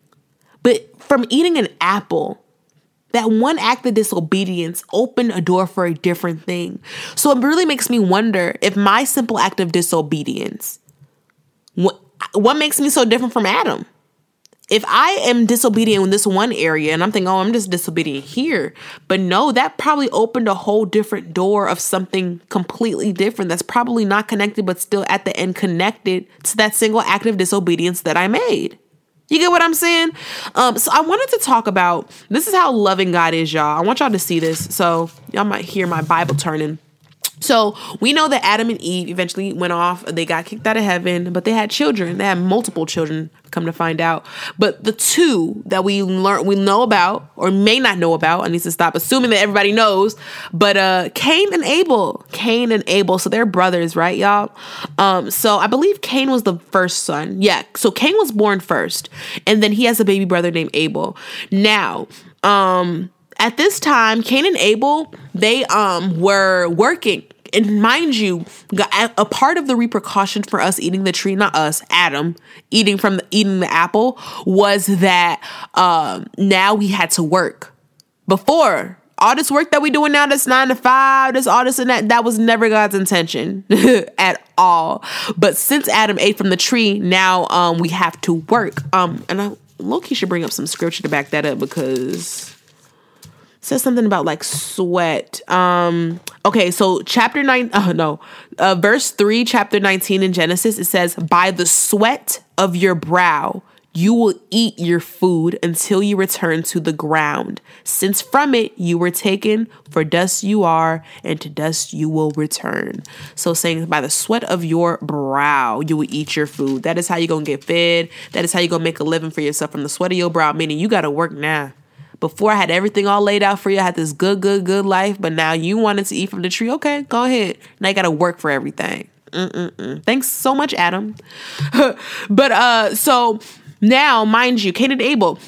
But from eating an apple, that one act of disobedience opened a door for a different thing. So it really makes me wonder if my simple act of disobedience, what, what makes me so different from Adam? If I am disobedient in this one area and I'm thinking, oh, I'm just disobedient here, but no, that probably opened a whole different door of something completely different that's probably not connected, but still at the end connected to that single act of disobedience that I made. You get what I'm saying? Um, so I wanted to talk about this is how loving God is, y'all. I want y'all to see this. So y'all might hear my Bible turning. So we know that Adam and Eve eventually went off. They got kicked out of heaven, but they had children. They had multiple children. Come to find out, but the two that we learn, we know about, or may not know about. I need to stop assuming that everybody knows. But uh, Cain and Abel, Cain and Abel. So they're brothers, right, y'all? Um, so I believe Cain was the first son. Yeah. So Cain was born first, and then he has a baby brother named Abel. Now, um at this time, Cain and Abel, they um were working and mind you, a part of the repercussion for us eating the tree, not us, Adam, eating from the, eating the apple, was that um, now we had to work. Before all this work that we doing now, that's nine to five, this all this and that, that was never God's intention at all. But since Adam ate from the tree, now um, we have to work. Um, and I Loki should bring up some scripture to back that up because says something about like sweat. Um okay, so chapter 9 oh no. Uh verse 3 chapter 19 in Genesis it says by the sweat of your brow you will eat your food until you return to the ground, since from it you were taken, for dust you are, and to dust you will return. So, saying by the sweat of your brow, you will eat your food. That is how you're gonna get fed. That is how you're gonna make a living for yourself from the sweat of your brow, meaning you gotta work now. Before I had everything all laid out for you, I had this good, good, good life, but now you wanted to eat from the tree. Okay, go ahead. Now you gotta work for everything. Mm-mm-mm. Thanks so much, Adam. but uh, so now, mind you, Cain and Abel.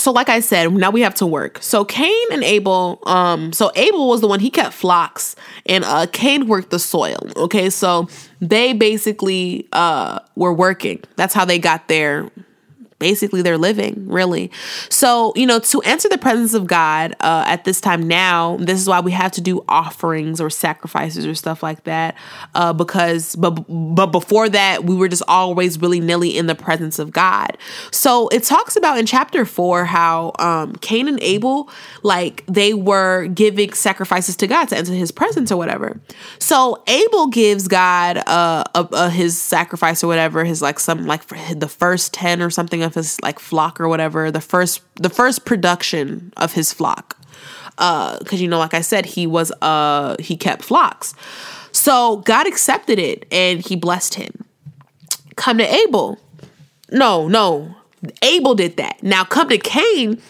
So, like I said, now we have to work. So Cain and Abel, um, so Abel was the one he kept flocks, and uh, Cain worked the soil. Okay, so they basically uh were working. That's how they got their basically they're living really. So you know to enter the presence of god uh, at this time now this is why we have to do offerings or sacrifices or stuff like that uh, because but but before that we were just always really nilly in the presence of god. So it talks about in chapter four how um, cain and abel like they were giving sacrifices to god to enter his presence or whatever. So abel gives god uh, a, a, his sacrifice or whatever his like some like the first 10 or something of his like flock or whatever, the first the first production of his flock. Uh, because you know, like I said, he was uh he kept flocks. So God accepted it and he blessed him. Come to Abel. No, no. Abel did that. Now come to Cain.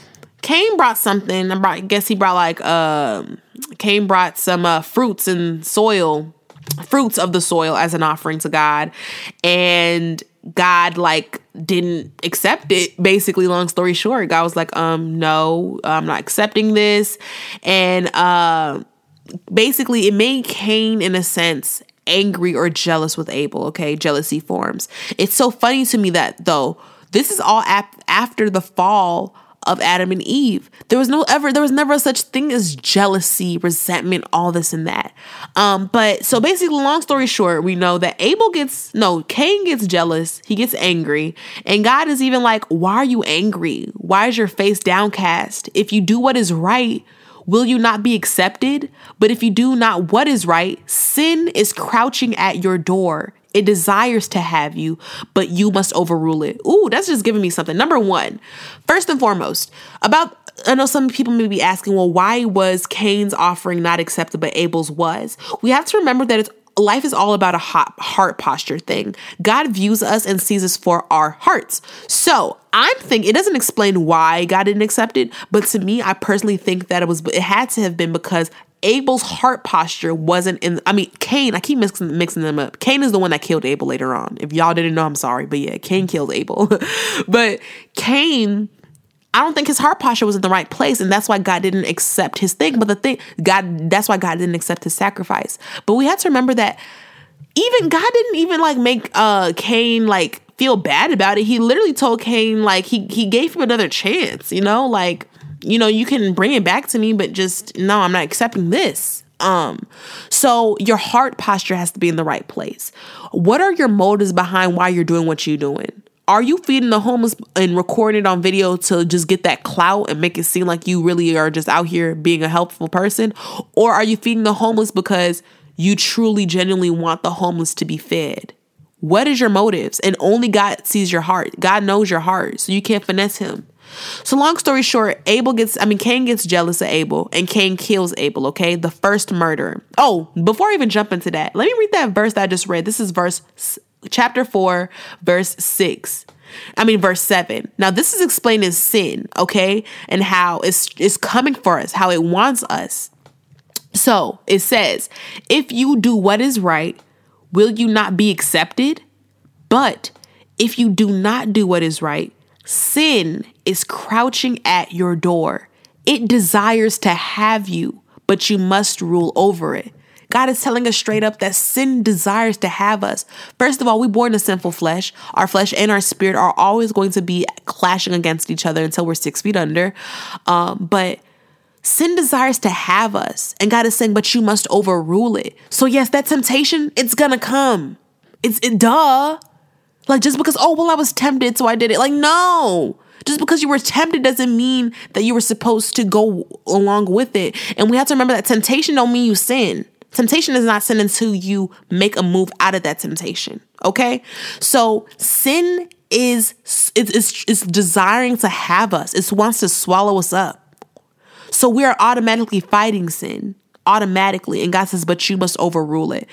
Cain brought something. I, brought, guess he brought like um Cain brought some uh, fruits and soil, fruits of the soil as an offering to God. And God like didn't accept it. Basically, long story short, God was like, um, no, I'm not accepting this. And uh basically it made Cain in a sense angry or jealous with Abel, okay? Jealousy forms. It's so funny to me that though this is all ap- after the fall of Adam and Eve. There was no ever there was never such thing as jealousy, resentment, all this and that. Um but so basically long story short, we know that Abel gets no, Cain gets jealous, he gets angry, and God is even like, "Why are you angry? Why is your face downcast? If you do what is right, will you not be accepted? But if you do not what is right, sin is crouching at your door. It desires to have you, but you must overrule it. Ooh, that's just giving me something. Number one, first and foremost, about I know some people may be asking, well, why was Cain's offering not accepted, but Abel's was? We have to remember that it's life is all about a hot heart posture thing. God views us and sees us for our hearts. So I'm thinking it doesn't explain why God didn't accept it, but to me, I personally think that it was it had to have been because Abel's heart posture wasn't in. I mean, Cain. I keep mixing mixing them up. Cain is the one that killed Abel later on. If y'all didn't know, I'm sorry, but yeah, Cain killed Abel. but Cain, I don't think his heart posture was in the right place, and that's why God didn't accept his thing. But the thing, God, that's why God didn't accept his sacrifice. But we have to remember that even God didn't even like make uh Cain like feel bad about it. He literally told Cain like he he gave him another chance. You know, like you know, you can bring it back to me, but just no, I'm not accepting this. Um, so your heart posture has to be in the right place. What are your motives behind why you're doing what you're doing? Are you feeding the homeless and recording it on video to just get that clout and make it seem like you really are just out here being a helpful person? Or are you feeding the homeless because you truly, genuinely want the homeless to be fed? What is your motives? And only God sees your heart. God knows your heart, so you can't finesse him. So long story short, Abel gets I mean Cain gets jealous of Abel and Cain kills Abel, okay? The first murder. Oh, before I even jump into that, let me read that verse that I just read. This is verse chapter 4, verse 6. I mean verse 7. Now this is explaining sin, okay? And how it's it's coming for us, how it wants us. So, it says, "If you do what is right, will you not be accepted? But if you do not do what is right, Sin is crouching at your door. It desires to have you, but you must rule over it. God is telling us straight up that sin desires to have us. First of all, we're born in sinful flesh. Our flesh and our spirit are always going to be clashing against each other until we're six feet under. Um, but sin desires to have us. And God is saying, but you must overrule it. So, yes, that temptation, it's gonna come. It's it, duh. Like, just because, oh, well, I was tempted, so I did it. Like, no. Just because you were tempted doesn't mean that you were supposed to go along with it. And we have to remember that temptation don't mean you sin. Temptation is not sin until you make a move out of that temptation. Okay? So sin is it's, it's, it's desiring to have us. It wants to swallow us up. So we are automatically fighting sin automatically. And God says, but you must overrule it.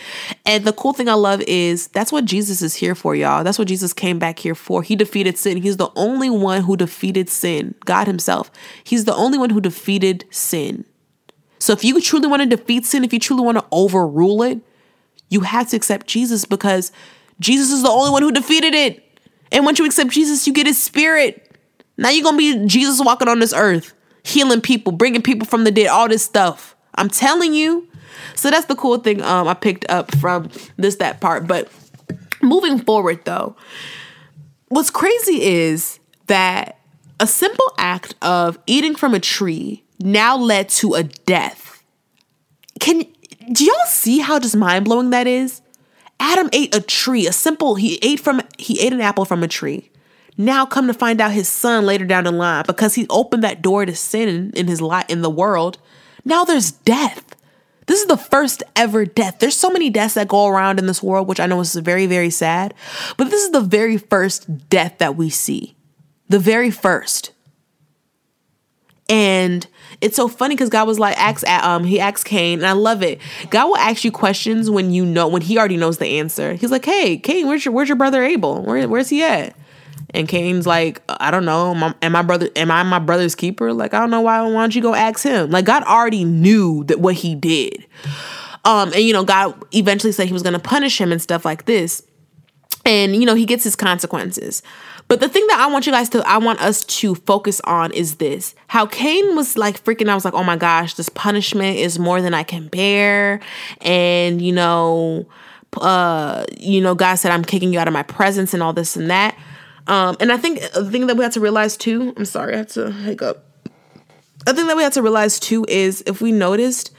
And the cool thing I love is that's what Jesus is here for, y'all. That's what Jesus came back here for. He defeated sin. He's the only one who defeated sin, God Himself. He's the only one who defeated sin. So if you truly want to defeat sin, if you truly want to overrule it, you have to accept Jesus because Jesus is the only one who defeated it. And once you accept Jesus, you get his spirit. Now you're going to be Jesus walking on this earth, healing people, bringing people from the dead, all this stuff. I'm telling you. So that's the cool thing um, I picked up from this, that part. But moving forward, though, what's crazy is that a simple act of eating from a tree now led to a death. Can do y'all see how just mind blowing that is? Adam ate a tree, a simple he ate from he ate an apple from a tree. Now come to find out his son later down the line because he opened that door to sin in his life in the world. Now there's death. This is the first ever death. There's so many deaths that go around in this world, which I know is very, very sad. But this is the very first death that we see. The very first. And it's so funny because God was like, ask um, he asked Cain, and I love it. God will ask you questions when you know when he already knows the answer. He's like, Hey, Cain, where's your where's your brother Abel? Where, where's he at? And Cain's like, I don't know. Am my brother? Am I my brother's keeper? Like, I don't know why. Why don't you go ask him? Like, God already knew that what he did. Um, and you know, God eventually said He was going to punish him and stuff like this. And you know, he gets his consequences. But the thing that I want you guys to, I want us to focus on is this how Cain was like freaking, I was like, oh my gosh, this punishment is more than I can bear. And, you know, uh, you know, God said, I'm kicking you out of my presence and all this and that. Um, and I think the thing that we have to realize too, I'm sorry, I have to hiccup. The thing that we have to realize too is if we noticed,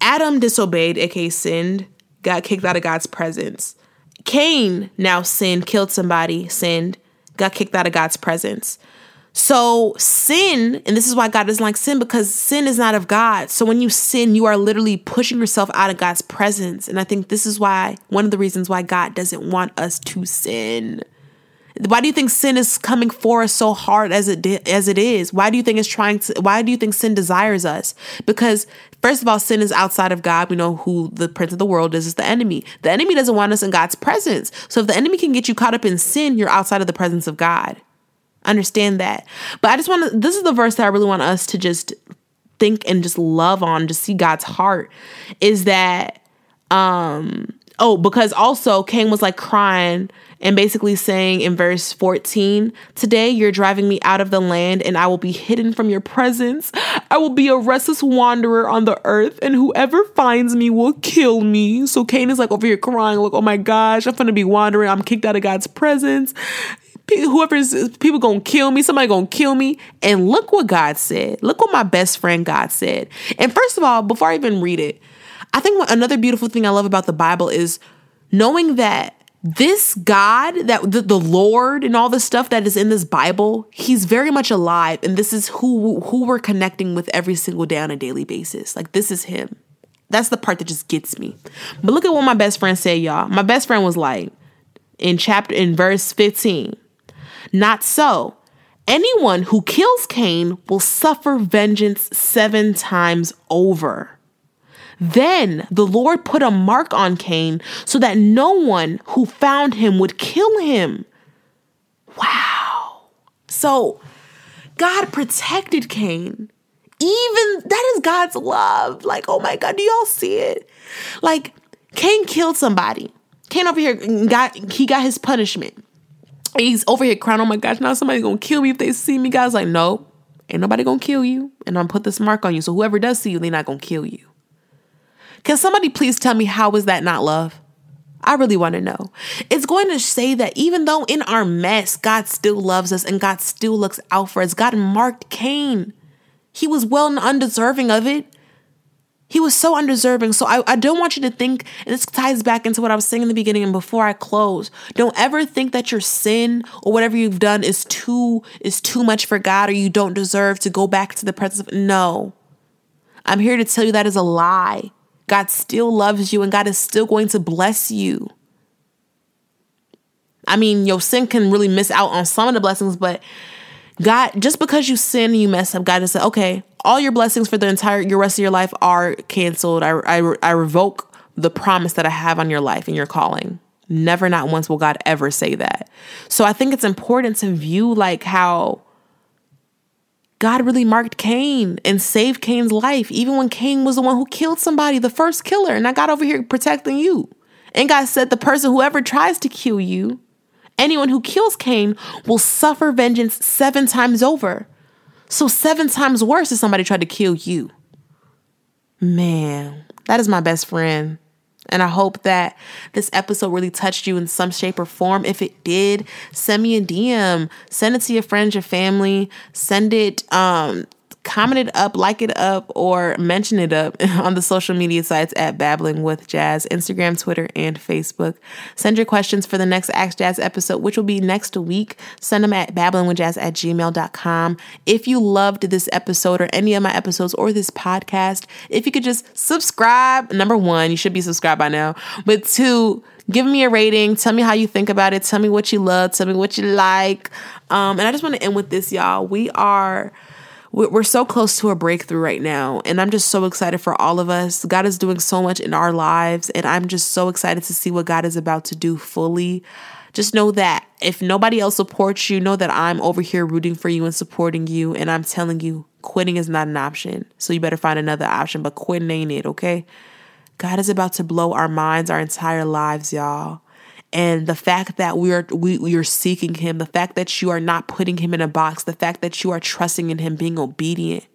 Adam disobeyed, aka sinned, got kicked out of God's presence. Cain now sinned, killed somebody, sinned, got kicked out of God's presence. So, sin, and this is why God doesn't like sin because sin is not of God. So, when you sin, you are literally pushing yourself out of God's presence. And I think this is why, one of the reasons why God doesn't want us to sin. Why do you think sin is coming for us so hard as it as it is? Why do you think it's trying to why do you think sin desires us? Because first of all, sin is outside of God. We know who the prince of the world is, is the enemy. The enemy doesn't want us in God's presence. So if the enemy can get you caught up in sin, you're outside of the presence of God. Understand that. But I just want to this is the verse that I really want us to just think and just love on, to see God's heart is that um oh, because also Cain was like crying and basically saying in verse 14, Today you're driving me out of the land, and I will be hidden from your presence. I will be a restless wanderer on the earth, and whoever finds me will kill me. So Cain is like over here crying, like, Oh my gosh, I'm gonna be wandering. I'm kicked out of God's presence. Whoever's people gonna kill me, somebody gonna kill me. And look what God said. Look what my best friend God said. And first of all, before I even read it, I think another beautiful thing I love about the Bible is knowing that this God, that the, the Lord and all the stuff that is in this Bible, he's very much alive. And this is who who we're connecting with every single day on a daily basis. Like this is him. That's the part that just gets me. But look at what my best friend said, y'all. My best friend was like in chapter in verse 15. Not so. Anyone who kills Cain will suffer vengeance seven times over. Then the Lord put a mark on Cain so that no one who found him would kill him. Wow. So God protected Cain. Even that is God's love. Like, oh my God, do y'all see it? Like, Cain killed somebody. Cain over here got he got his punishment. He's over here crying, oh my gosh, now somebody's gonna kill me if they see me. God's like, no, ain't nobody gonna kill you. And I'm gonna put this mark on you. So whoever does see you, they're not gonna kill you. Can somebody please tell me how is that not love? I really want to know. It's going to say that even though in our mess, God still loves us and God still looks out for us. God marked Cain. He was well and undeserving of it. He was so undeserving. So I, I don't want you to think, and this ties back into what I was saying in the beginning and before I close. Don't ever think that your sin or whatever you've done is too is too much for God or you don't deserve to go back to the presence of no. I'm here to tell you that is a lie. God still loves you and God is still going to bless you. I mean, your sin can really miss out on some of the blessings, but God, just because you sin and you mess up, God just said, okay, all your blessings for the entire your rest of your life are canceled. I, I, I revoke the promise that I have on your life and your calling. Never, not once will God ever say that. So I think it's important to view like how God really marked Cain and saved Cain's life, even when Cain was the one who killed somebody, the first killer. And I got over here protecting you. And God said, the person whoever tries to kill you, anyone who kills Cain will suffer vengeance seven times over. So, seven times worse if somebody tried to kill you. Man, that is my best friend. And I hope that this episode really touched you in some shape or form. If it did, send me a DM, send it to your friends, your family, send it um comment it up, like it up, or mention it up on the social media sites at Babbling with Jazz, Instagram, Twitter, and Facebook. Send your questions for the next Ask Jazz episode, which will be next week. Send them at babblingwithjazz at gmail.com. If you loved this episode or any of my episodes or this podcast, if you could just subscribe, number one, you should be subscribed by now, but two, give me a rating. Tell me how you think about it. Tell me what you love. Tell me what you like. Um, and I just want to end with this, y'all. We are we're so close to a breakthrough right now. And I'm just so excited for all of us. God is doing so much in our lives. And I'm just so excited to see what God is about to do fully. Just know that if nobody else supports you, know that I'm over here rooting for you and supporting you. And I'm telling you, quitting is not an option. So you better find another option, but quitting ain't it, okay? God is about to blow our minds our entire lives, y'all and the fact that we are we, we are seeking him the fact that you are not putting him in a box the fact that you are trusting in him being obedient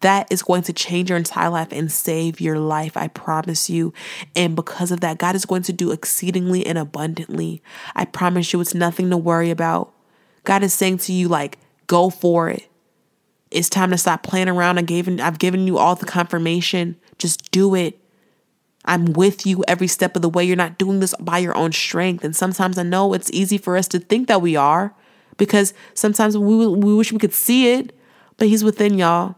that is going to change your entire life and save your life i promise you. And because of that god is going to do exceedingly and abundantly. I promise you it's nothing to worry about. God is saying to you like go for it. It's time to stop playing around. I gave i've given you all the confirmation. Just do it I'm with you every step of the way. You're not doing this by your own strength. And sometimes I know it's easy for us to think that we are because sometimes we, we wish we could see it, but He's within y'all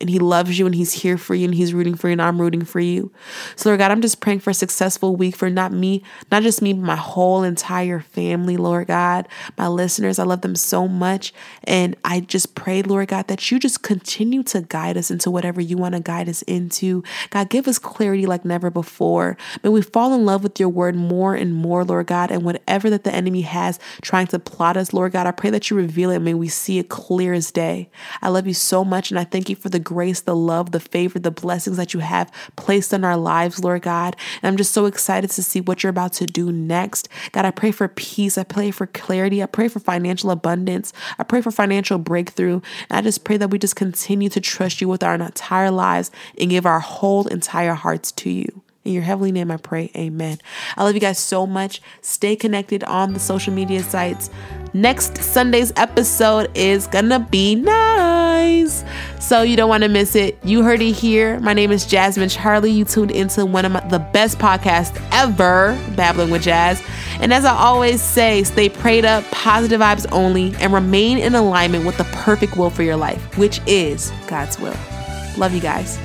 and He loves you and He's here for you and He's rooting for you and I'm rooting for you. So, Lord God, I'm just praying for a successful week for not me, not just me, but my whole entire family, Lord God, my listeners. I love them so much. And I just pray, Lord God, that you just continue to guide us into whatever you want to guide us into. God, give us clarity like never before. May we fall in love with your word more and more, Lord God, and whatever that the enemy has trying to plot us, Lord God, I pray that you reveal it. May we see it clear as day. I love you so much and I thank you for the grace, the love, the favor, the blessings that you have placed in our lives, Lord God. And I'm just so excited to see what you're about to do next. God, I pray for peace. I pray for clarity. I pray for financial abundance. I pray for financial breakthrough. And I just pray that we just continue to trust you with our entire lives and give our whole entire hearts to you. In your heavenly name, I pray. Amen. I love you guys so much. Stay connected on the social media sites. Next Sunday's episode is gonna be nice. So you don't wanna miss it. You heard it here. My name is Jasmine Charlie. You tuned into one of my, the best podcasts ever, Babbling with Jazz. And as I always say, stay prayed up, positive vibes only, and remain in alignment with the perfect will for your life, which is God's will. Love you guys.